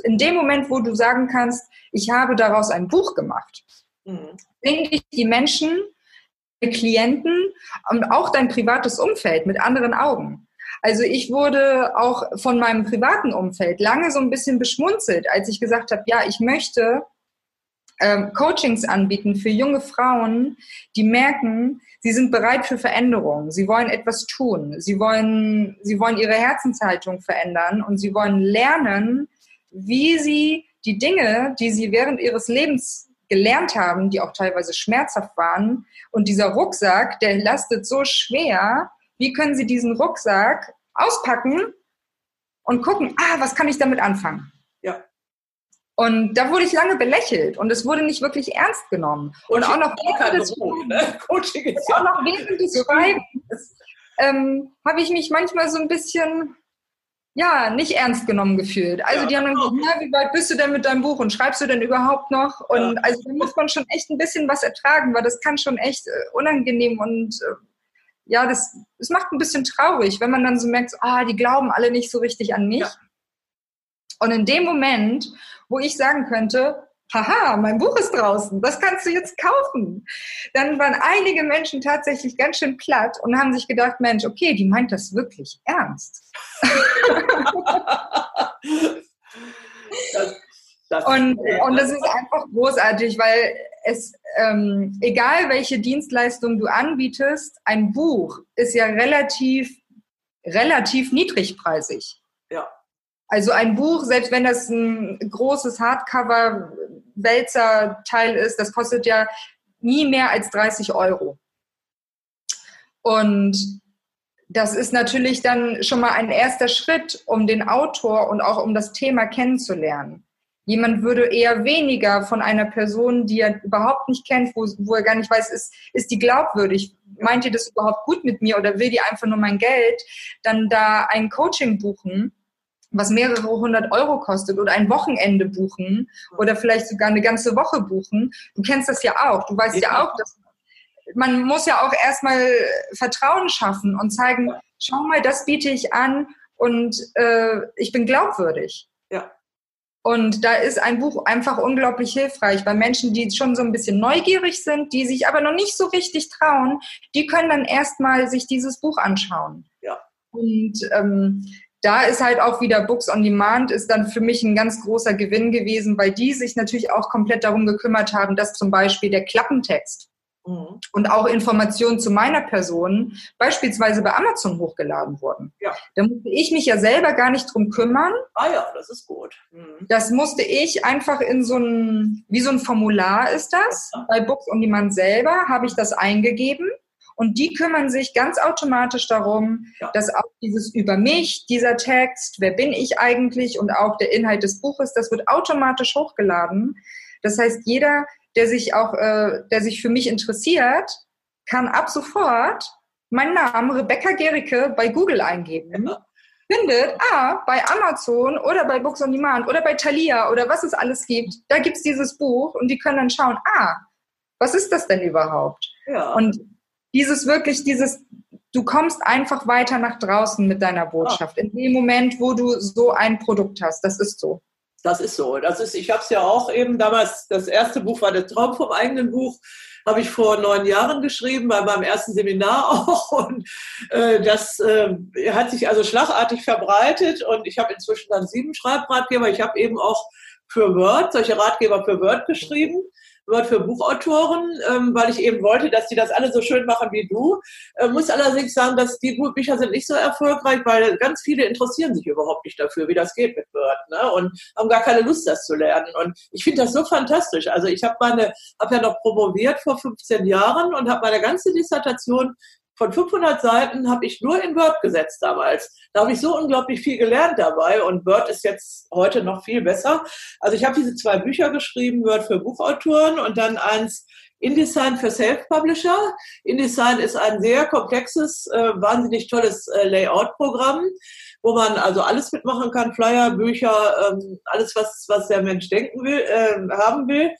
in dem Moment, wo du sagen kannst, ich habe daraus ein Buch gemacht, mhm. bringen dich die Menschen, die Klienten und auch dein privates Umfeld mit anderen Augen. Also ich wurde auch von meinem privaten Umfeld lange so ein bisschen beschmunzelt, als ich gesagt habe, ja, ich möchte ähm, Coachings anbieten für junge Frauen, die merken, sie sind bereit für Veränderung, sie wollen etwas tun, sie wollen, sie wollen ihre Herzenshaltung verändern und sie wollen lernen, wie sie die Dinge, die sie während ihres Lebens gelernt haben, die auch teilweise schmerzhaft waren, und dieser Rucksack, der lastet so schwer, wie können sie diesen Rucksack auspacken und gucken, ah, was kann ich damit anfangen? Ja. Und da wurde ich lange belächelt und es wurde nicht wirklich ernst genommen. Und, und auch noch während des, Beruf, ne? Coaching ist auch noch während des Schreibens ähm, habe ich mich manchmal so ein bisschen ja, nicht ernst genommen gefühlt. Also ja, die haben dann gesagt, na, wie weit bist du denn mit deinem Buch und schreibst du denn überhaupt noch? Und ja. also da muss man schon echt ein bisschen was ertragen, weil das kann schon echt äh, unangenehm und äh, ja, das, das macht ein bisschen traurig, wenn man dann so merkt, ah, die glauben alle nicht so richtig an mich. Ja. Und in dem Moment, wo ich sagen könnte, haha, mein Buch ist draußen, das kannst du jetzt kaufen. Dann waren einige Menschen tatsächlich ganz schön platt und haben sich gedacht, Mensch, okay, die meint das wirklich ernst. das, das und, und das ist einfach großartig, weil es, ähm, egal welche Dienstleistung du anbietest, ein Buch ist ja relativ, relativ niedrigpreisig. Ja. Also ein Buch, selbst wenn das ein großes Hardcover-Wälzer-Teil ist, das kostet ja nie mehr als 30 Euro. Und das ist natürlich dann schon mal ein erster Schritt, um den Autor und auch um das Thema kennenzulernen. Jemand würde eher weniger von einer Person, die er überhaupt nicht kennt, wo, wo er gar nicht weiß, ist, ist die glaubwürdig? Meint ihr das überhaupt gut mit mir oder will die einfach nur mein Geld? Dann da ein Coaching buchen was mehrere hundert Euro kostet oder ein Wochenende buchen oder vielleicht sogar eine ganze Woche buchen. Du kennst das ja auch. Du weißt ja, ja auch, dass man muss ja auch erstmal Vertrauen schaffen und zeigen, schau mal, das biete ich an und äh, ich bin glaubwürdig. Ja. Und da ist ein Buch einfach unglaublich hilfreich, weil Menschen, die schon so ein bisschen neugierig sind, die sich aber noch nicht so richtig trauen, die können dann erstmal sich dieses Buch anschauen. Ja. Und ähm, da ist halt auch wieder Books on Demand ist dann für mich ein ganz großer Gewinn gewesen, weil die sich natürlich auch komplett darum gekümmert haben, dass zum Beispiel der Klappentext mhm. und auch Informationen zu meiner Person beispielsweise bei Amazon hochgeladen wurden. Ja. Da musste ich mich ja selber gar nicht drum kümmern. Ah ja, das ist gut. Mhm. Das musste ich einfach in so ein, wie so ein Formular ist das, ja. bei Books on Demand selber habe ich das eingegeben Und die kümmern sich ganz automatisch darum, ja. dass auch dieses über mich, dieser Text, wer bin ich eigentlich und auch der Inhalt des Buches, das wird automatisch hochgeladen. Das heißt, jeder, der sich auch, äh, der sich für mich interessiert, kann ab sofort meinen Namen Rebecca Gericke bei Google eingeben. Ja. Findet, ah, bei Amazon oder bei Books on Demand oder bei Thalia oder was es alles gibt, da gibt es dieses Buch und die können dann schauen, ah, was ist das denn überhaupt? Ja. Und dieses wirklich, dieses, du kommst einfach weiter nach draußen mit deiner Botschaft. Oh. In dem Moment, wo du so ein Produkt hast, das ist so. Das ist so. Das ist, ich habe es ja auch eben damals, das erste Buch war der Traum vom eigenen Buch, habe ich vor neun Jahren geschrieben, bei meinem ersten Seminar auch. Und äh, das äh, hat sich also schlagartig verbreitet und ich habe inzwischen dann sieben Schreibratgeber. Ich habe eben auch für Word, solche Ratgeber für Word geschrieben. Word für Buchautoren, ähm, weil ich eben wollte, dass die das alle so schön machen wie du. Äh, muss allerdings sagen, dass die Bücher sind nicht so erfolgreich, weil ganz viele interessieren sich überhaupt nicht dafür, wie das geht mit Word ne? und haben gar keine Lust, das zu lernen. Und ich finde das so fantastisch. Also ich habe meine, habe ja noch promoviert vor 15 Jahren und habe meine ganze Dissertation von 500 Seiten habe ich nur in Word gesetzt damals. Da habe ich so unglaublich viel gelernt dabei und Word ist jetzt heute noch viel besser. Also ich habe diese zwei Bücher geschrieben, Word für Buchautoren und dann eins InDesign für Self-Publisher. InDesign ist ein sehr komplexes, äh, wahnsinnig tolles äh, Layout-Programm, wo man also alles mitmachen kann, Flyer, Bücher, ähm, alles, was, was der Mensch denken will, äh, haben will.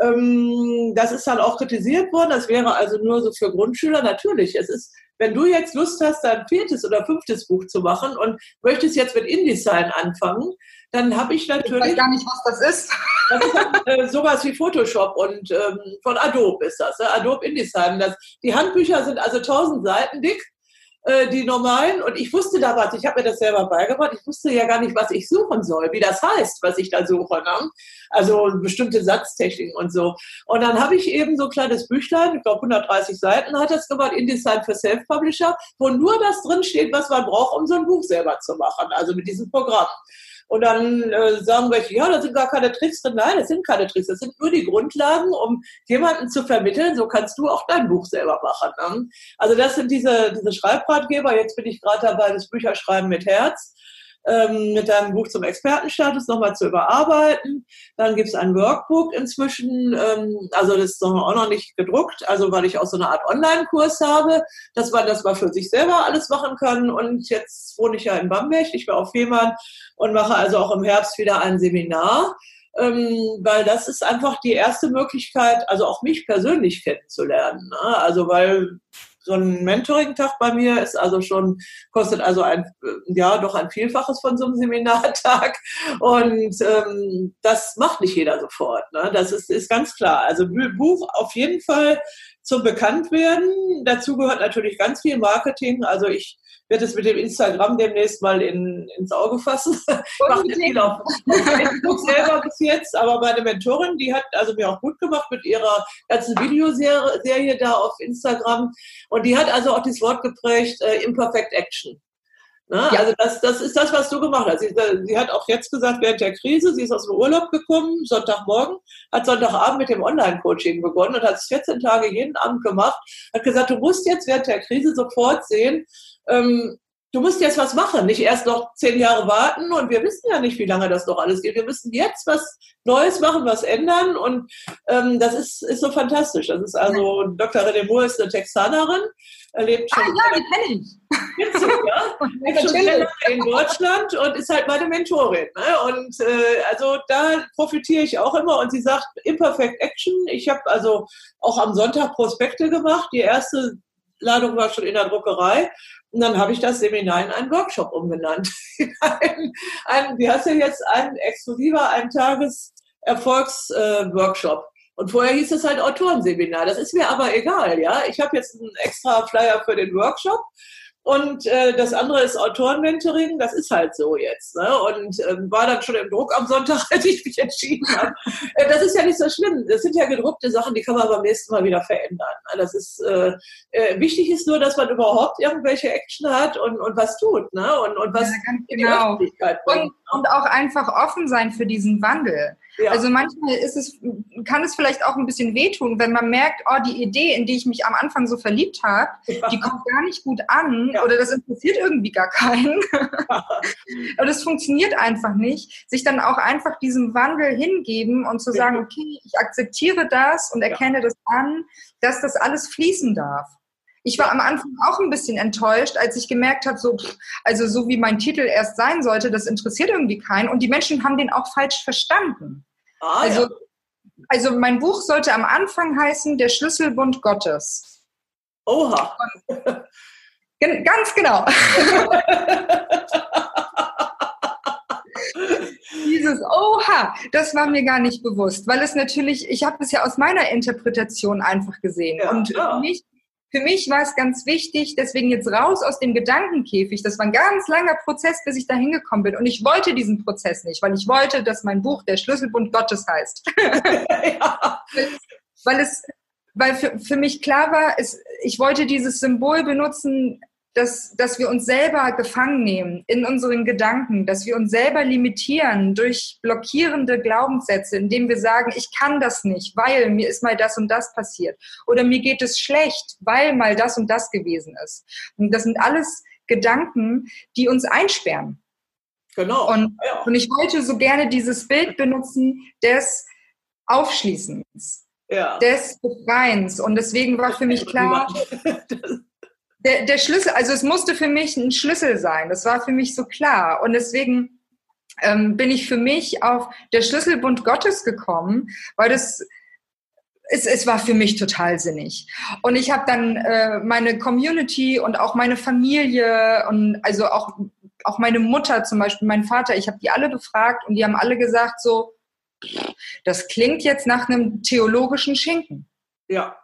Ähm, das ist dann auch kritisiert worden. Das wäre also nur so für Grundschüler. Natürlich, es ist, wenn du jetzt Lust hast, dein viertes oder fünftes Buch zu machen und möchtest jetzt mit InDesign anfangen, dann habe ich natürlich. Ich weiß gar nicht, was das ist. Das ist dann, äh, sowas wie Photoshop und ähm, von Adobe ist das, äh, Adobe InDesign. Das, die Handbücher sind also 1000 Seiten dick äh, die normalen und ich wusste da was, ich habe mir das selber beigebracht, ich wusste ja gar nicht, was ich suchen soll, wie das heißt, was ich da suche. Ne? Also bestimmte Satztechniken und so. Und dann habe ich eben so ein kleines Büchlein, ich glaube 130 Seiten hat das gemacht, InDesign für Self-Publisher, wo nur das drin steht, was man braucht, um so ein Buch selber zu machen, also mit diesem Programm. Und dann äh, sagen welche, ja, da sind gar keine Tricks drin. Nein, das sind keine Tricks. Das sind nur die Grundlagen, um jemanden zu vermitteln, so kannst du auch dein Buch selber machen. Ne? Also das sind diese, diese Schreibratgeber. Jetzt bin ich gerade dabei, das Bücherschreiben mit Herz ähm, mit deinem Buch zum Expertenstatus nochmal zu überarbeiten. Dann gibt es ein Workbook inzwischen, ähm, also das ist auch noch nicht gedruckt, also weil ich auch so eine Art Online-Kurs habe, dass man das mal für sich selber alles machen kann. Und jetzt wohne ich ja in Bamberg, ich war auf Fehmarn und mache also auch im Herbst wieder ein Seminar. Ähm, weil das ist einfach die erste Möglichkeit, also auch mich persönlich kennenzulernen. Ne? Also weil so ein Mentoring-Tag bei mir ist also schon, kostet also ein, ja, doch ein Vielfaches von so einem Seminartag. Und ähm, das macht nicht jeder sofort. Ne? Das ist, ist ganz klar. Also Buch auf jeden Fall zum Bekanntwerden. Dazu gehört natürlich ganz viel Marketing. Also ich werde es mit dem Instagram demnächst mal in, ins Auge fassen. Ich mache viel auf Facebook selber bis jetzt, aber meine Mentorin, die hat also mir auch gut gemacht mit ihrer ganzen Videoserie da auf Instagram. Und die hat also auch das Wort geprägt, äh, Imperfect Action. Ne? Ja. Also das, das ist das, was du gemacht hast. Sie, sie, hat auch jetzt gesagt, während der Krise, sie ist aus dem Urlaub gekommen, Sonntagmorgen, hat Sonntagabend mit dem Online-Coaching begonnen und hat es 14 Tage jeden Abend gemacht, hat gesagt, du musst jetzt während der Krise sofort sehen, ähm, du musst jetzt was machen, nicht erst noch zehn Jahre warten und wir wissen ja nicht, wie lange das noch alles geht. Wir müssen jetzt was Neues machen, was ändern und ähm, das ist, ist so fantastisch. Das ist also, Dr. René Moore ist eine Texanerin, lebt schon, ah, ja, die kenne ich. Du, ja? lebt schon in Deutschland und ist halt meine Mentorin. Ne? Und äh, also da profitiere ich auch immer und sie sagt Imperfect Action. Ich habe also auch am Sonntag Prospekte gemacht. Die erste Ladung war schon in der Druckerei und dann habe ich das Seminar in einen Workshop umbenannt. ein, ein, wie heißt ja jetzt, ein exklusiver, ein Tages Erfolgsworkshop. Äh, und vorher hieß es halt Autorenseminar. Das ist mir aber egal, ja. Ich habe jetzt einen extra Flyer für den Workshop. Und äh, das andere ist Autorenmentoring, das ist halt so jetzt. Ne? Und ähm, war dann schon im Druck am Sonntag, als ich mich entschieden habe. äh, das ist ja nicht so schlimm. Das sind ja gedruckte Sachen, die kann man beim nächsten Mal wieder verändern. Das ist äh, äh, wichtig ist nur, dass man überhaupt irgendwelche Action hat und, und was tut, ne? Und, und was ja, ganz genau. Und, und auch einfach offen sein für diesen Wandel. Ja. Also manchmal ist es, kann es vielleicht auch ein bisschen wehtun, wenn man merkt, oh, die Idee, in die ich mich am Anfang so verliebt habe, ja. die kommt gar nicht gut an ja. oder das interessiert irgendwie gar keinen. Aber das funktioniert einfach nicht. Sich dann auch einfach diesem Wandel hingeben und zu sagen, okay, ich akzeptiere das und erkenne das an, dass das alles fließen darf. Ich war am Anfang auch ein bisschen enttäuscht, als ich gemerkt habe, so, also so wie mein Titel erst sein sollte, das interessiert irgendwie keinen. Und die Menschen haben den auch falsch verstanden. Ah, also, ja. also mein Buch sollte am Anfang heißen Der Schlüsselbund Gottes. Oha. Gen ganz genau. Dieses Oha, das war mir gar nicht bewusst, weil es natürlich, ich habe es ja aus meiner Interpretation einfach gesehen. Ja, und ja. für mich für mich war es ganz wichtig, deswegen jetzt raus aus dem Gedankenkäfig. Das war ein ganz langer Prozess, bis ich da hingekommen bin. Und ich wollte diesen Prozess nicht, weil ich wollte, dass mein Buch der Schlüsselbund Gottes heißt. ja. Weil es, weil für, für mich klar war, es, ich wollte dieses Symbol benutzen, dass, dass wir uns selber gefangen nehmen in unseren Gedanken, dass wir uns selber limitieren durch blockierende Glaubenssätze, indem wir sagen, ich kann das nicht, weil mir ist mal das und das passiert. Oder mir geht es schlecht, weil mal das und das gewesen ist. Und das sind alles Gedanken, die uns einsperren. Genau. Und, ja. und ich wollte so gerne dieses Bild benutzen des Aufschließens, ja. des Befreiens. Und deswegen war für mich klar, der, der Schlüssel, also es musste für mich ein Schlüssel sein. Das war für mich so klar. Und deswegen ähm, bin ich für mich auf der Schlüsselbund Gottes gekommen, weil das es, es war für mich total sinnig. Und ich habe dann äh, meine Community und auch meine Familie und also auch, auch meine Mutter zum Beispiel, mein Vater, ich habe die alle befragt und die haben alle gesagt so, das klingt jetzt nach einem theologischen Schinken. Ja.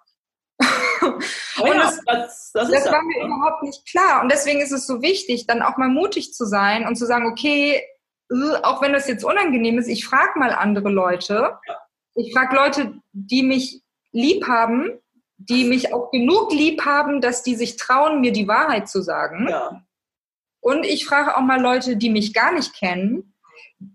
Oh ja, das, das, das, das war mir überhaupt nicht klar. Und deswegen ist es so wichtig, dann auch mal mutig zu sein und zu sagen, okay, äh, auch wenn das jetzt unangenehm ist, ich frage mal andere Leute. Ich frage Leute, die mich lieb haben, die mich auch genug lieb haben, dass die sich trauen, mir die Wahrheit zu sagen. Ja. Und ich frage auch mal Leute, die mich gar nicht kennen,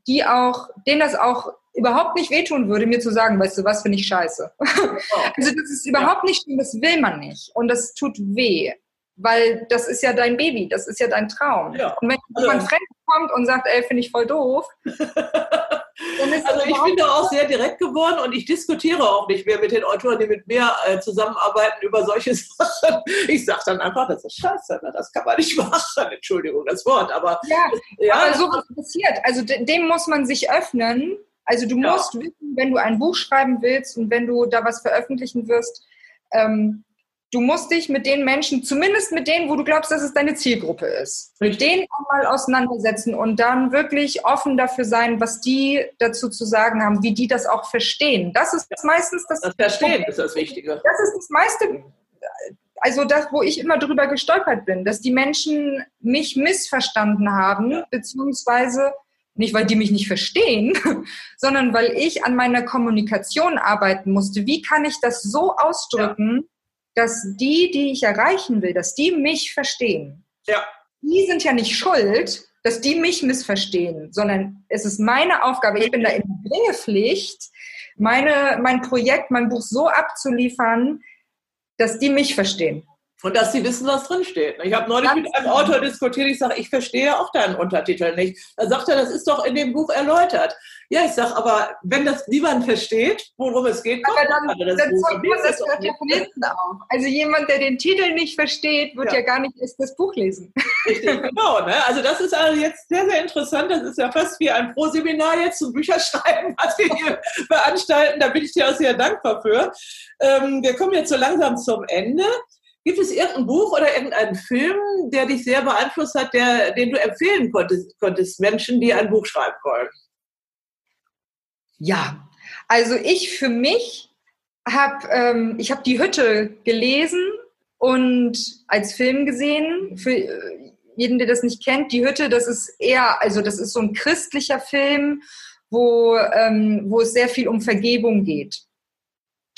die auch, denen das auch überhaupt nicht wehtun würde, mir zu sagen, weißt du was, finde ich scheiße. Oh. also das ist überhaupt nicht schlimm, das will man nicht. Und das tut weh. Weil das ist ja dein Baby, das ist ja dein Traum. Ja. Und wenn jemand also. fremd kommt und sagt, ey, finde ich voll doof, also ich bin da auch sehr direkt geworden und ich diskutiere auch nicht mehr mit den Autoren, die mit mir äh, zusammenarbeiten über solche Sachen. Ich sage dann einfach, das ist scheiße, ne? das kann man nicht machen. Entschuldigung, das Wort, aber ja, ja aber sowas passiert. Also dem muss man sich öffnen also du ja. musst wissen, wenn du ein Buch schreiben willst und wenn du da was veröffentlichen wirst, ähm, du musst dich mit den Menschen, zumindest mit denen, wo du glaubst, dass es deine Zielgruppe ist, mit denen auch mal auseinandersetzen und dann wirklich offen dafür sein, was die dazu zu sagen haben, wie die das auch verstehen. Das ist ja. meistens das. Das Verstehen ist das Wichtige. Das ist das meiste. Also das, wo ich immer drüber gestolpert bin, dass die Menschen mich missverstanden haben, ja. beziehungsweise nicht, weil die mich nicht verstehen, sondern weil ich an meiner Kommunikation arbeiten musste. Wie kann ich das so ausdrücken, ja. dass die, die ich erreichen will, dass die mich verstehen? Ja. Die sind ja nicht schuld, dass die mich missverstehen, sondern es ist meine Aufgabe. Ich bin da in Bringepflicht, meine, mein Projekt, mein Buch so abzuliefern, dass die mich verstehen. Und dass sie wissen, was drinsteht. Ich habe neulich Ganz mit einem. Autor diskutiert, ich sage, ich verstehe auch deinen Untertitel nicht. Da sagt er, das ist doch in dem Buch erläutert. Ja, ich sage, aber wenn das niemand versteht, worum es geht, aber dann, das dann Buch. Man das hört ja von hinten auf. Also jemand, der den Titel nicht versteht, wird ja, ja gar nicht erst das Buch lesen. Richtig, genau. Ne? Also das ist also jetzt sehr, sehr interessant. Das ist ja fast wie ein Pro-Seminar jetzt zum Bücherschreiben, was wir hier veranstalten. Da bin ich dir auch sehr dankbar für. Ähm, wir kommen jetzt so langsam zum Ende. Gibt es irgendein Buch oder irgendeinen Film, der dich sehr beeinflusst hat, der, den du empfehlen konntest, konntest Menschen, die ein Buch schreiben wollen? Ja, also ich für mich habe ähm, ich habe die Hütte gelesen und als Film gesehen. Für äh, jeden, der das nicht kennt, die Hütte, das ist eher, also das ist so ein christlicher Film, wo, ähm, wo es sehr viel um Vergebung geht.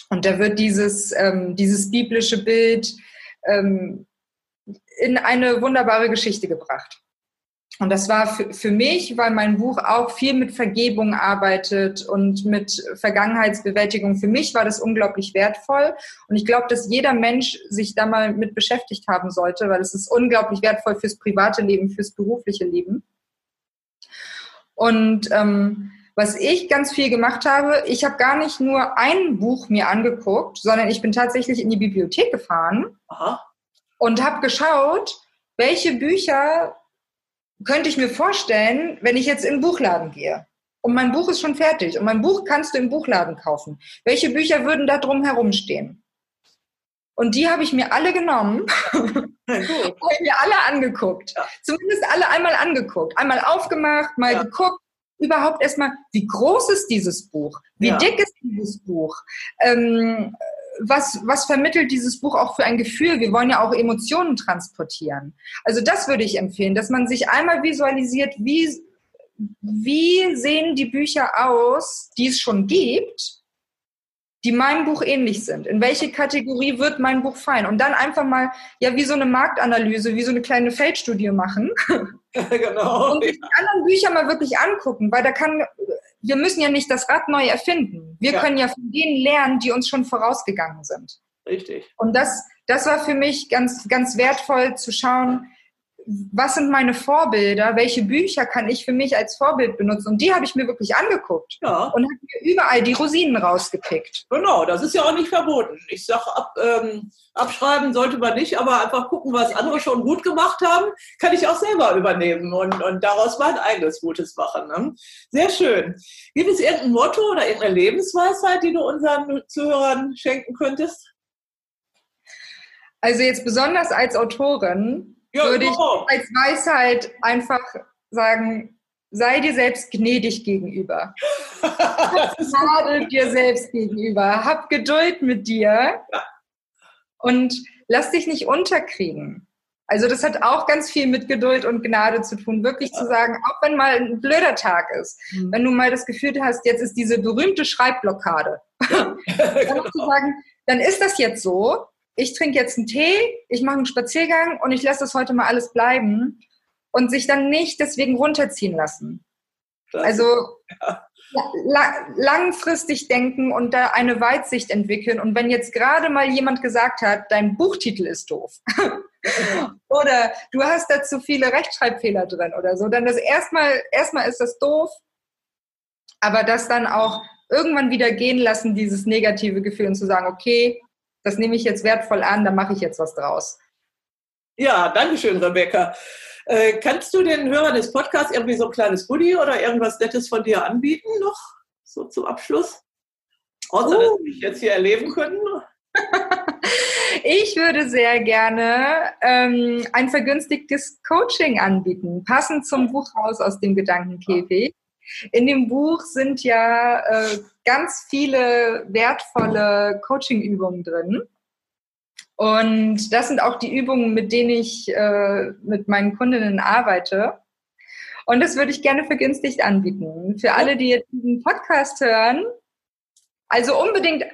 Und da wird dieses, ähm, dieses biblische Bild ähm, in eine wunderbare Geschichte gebracht. Und das war für, für mich, weil mein Buch auch viel mit Vergebung arbeitet und mit Vergangenheitsbewältigung. Für mich war das unglaublich wertvoll. Und ich glaube, dass jeder Mensch sich da mal mit beschäftigt haben sollte, weil es ist unglaublich wertvoll fürs private Leben, fürs berufliche Leben. Und ähm, was ich ganz viel gemacht habe, ich habe gar nicht nur ein Buch mir angeguckt, sondern ich bin tatsächlich in die Bibliothek gefahren Aha. und habe geschaut, welche Bücher könnte ich mir vorstellen, wenn ich jetzt in den Buchladen gehe. Und mein Buch ist schon fertig. Und mein Buch kannst du im Buchladen kaufen. Welche Bücher würden da drum herumstehen? Und die habe ich mir alle genommen, habe mir alle angeguckt. Ja. Zumindest alle einmal angeguckt. Einmal aufgemacht, mal ja. geguckt. Überhaupt erstmal, wie groß ist dieses Buch? Wie ja. dick ist dieses Buch? Ähm, was, was vermittelt dieses Buch auch für ein Gefühl? Wir wollen ja auch Emotionen transportieren. Also das würde ich empfehlen, dass man sich einmal visualisiert, wie, wie sehen die Bücher aus, die es schon gibt, die meinem Buch ähnlich sind. In welche Kategorie wird mein Buch fallen? Und dann einfach mal, ja, wie so eine Marktanalyse, wie so eine kleine Feldstudie machen. genau. Und die anderen Bücher mal wirklich angucken, weil da kann, wir müssen ja nicht das Rad neu erfinden. Wir ja. können ja von denen lernen, die uns schon vorausgegangen sind. Richtig. Und das, das war für mich ganz, ganz wertvoll zu schauen, was sind meine Vorbilder, welche Bücher kann ich für mich als Vorbild benutzen. Und die habe ich mir wirklich angeguckt ja. und habe mir überall die Rosinen rausgepickt. Genau, das ist ja auch nicht verboten. Ich sage, ab, ähm, abschreiben sollte man nicht, aber einfach gucken, was andere schon gut gemacht haben, kann ich auch selber übernehmen und, und daraus mein eigenes Gutes machen. Ne? Sehr schön. Gibt es irgendein Motto oder irgendeine Lebensweisheit, die du unseren Zuhörern schenken könntest? Also jetzt besonders als Autorin ja, würde ich als Weisheit einfach sagen, sei dir selbst gnädig gegenüber. Gnade dir selbst gegenüber. Hab Geduld mit dir ja. und lass dich nicht unterkriegen. Also das hat auch ganz viel mit Geduld und Gnade zu tun, wirklich ja. zu sagen, auch wenn mal ein blöder Tag ist, mhm. wenn du mal das Gefühl hast, jetzt ist diese berühmte Schreibblockade, dann genau. zu sagen, dann ist das jetzt so, ich trinke jetzt einen Tee, ich mache einen Spaziergang und ich lasse das heute mal alles bleiben und sich dann nicht deswegen runterziehen lassen. Das also ja. la langfristig denken und da eine Weitsicht entwickeln. Und wenn jetzt gerade mal jemand gesagt hat, dein Buchtitel ist doof oder du hast da zu viele Rechtschreibfehler drin oder so, dann das erstmal, erstmal ist das doof, aber das dann auch irgendwann wieder gehen lassen, dieses negative Gefühl und zu sagen, okay, das nehme ich jetzt wertvoll an, da mache ich jetzt was draus. Ja, danke schön, Rebecca. Äh, kannst du den Hörern des Podcasts irgendwie so ein kleines Goodie oder irgendwas Nettes von dir anbieten noch, so zum Abschluss? Außer, uh. dass wir dich jetzt hier erleben können. ich würde sehr gerne ähm, ein vergünstigtes Coaching anbieten, passend zum Buch raus aus dem Gedankenkäfig. In dem Buch sind ja äh, ganz viele wertvolle Coaching-Übungen drin. Und das sind auch die Übungen, mit denen ich äh, mit meinen Kundinnen arbeite. Und das würde ich gerne vergünstigt anbieten. Für alle, die jetzt diesen Podcast hören, also unbedingt,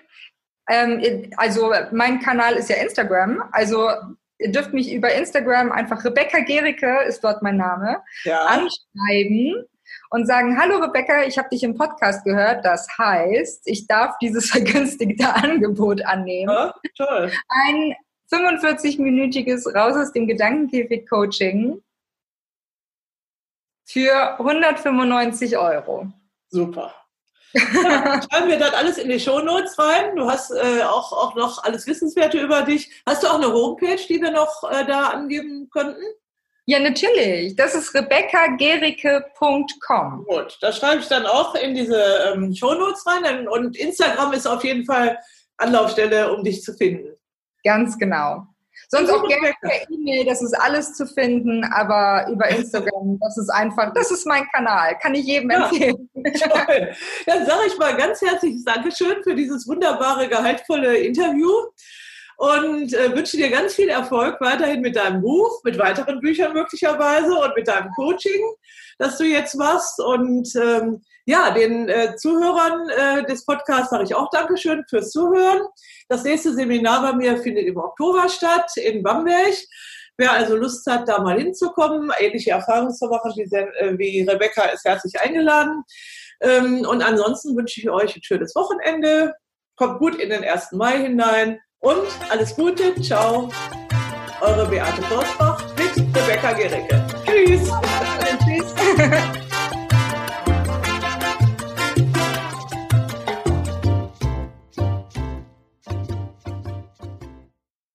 ähm, also mein Kanal ist ja Instagram, also ihr dürft mich über Instagram einfach Rebecca Gericke, ist dort mein Name, ja. anschreiben und sagen, hallo Rebecca, ich habe dich im Podcast gehört. Das heißt, ich darf dieses vergünstigte Angebot annehmen. Ja, toll. Ein 45-minütiges Raus aus dem Gedankenkäfig-Coaching für 195 Euro. Super. Ja, schreiben wir das alles in die Shownotes rein. Du hast äh, auch, auch noch alles Wissenswerte über dich. Hast du auch eine Homepage, die wir noch äh, da angeben könnten? Ja, natürlich. Das ist rebeccagericke.com. Gut, das schreibe ich dann auch in diese ähm, Shownotes rein. Und Instagram ist auf jeden Fall Anlaufstelle, um dich zu finden. Ganz genau. Sonst auch gerne per E-Mail, das ist alles zu finden, aber über Instagram, das ist einfach, das ist mein Kanal, kann ich jedem ja, empfehlen. Toll. Dann sage ich mal ganz herzliches Dankeschön für dieses wunderbare, gehaltvolle Interview. Und äh, wünsche dir ganz viel Erfolg weiterhin mit deinem Buch, mit weiteren Büchern möglicherweise und mit deinem Coaching, das du jetzt machst. Und ähm, ja, den äh, Zuhörern äh, des Podcasts sage ich auch Dankeschön fürs Zuhören. Das nächste Seminar bei mir findet im Oktober statt in Bamberg. Wer also Lust hat, da mal hinzukommen, ähnliche Erfahrungen zu machen wie, äh, wie Rebecca, ist herzlich eingeladen. Ähm, und ansonsten wünsche ich euch ein schönes Wochenende. Kommt gut in den 1. Mai hinein und alles Gute. Ciao. Eure Beate Forsbach mit Rebecca Gericke. Tschüss. Tschüss.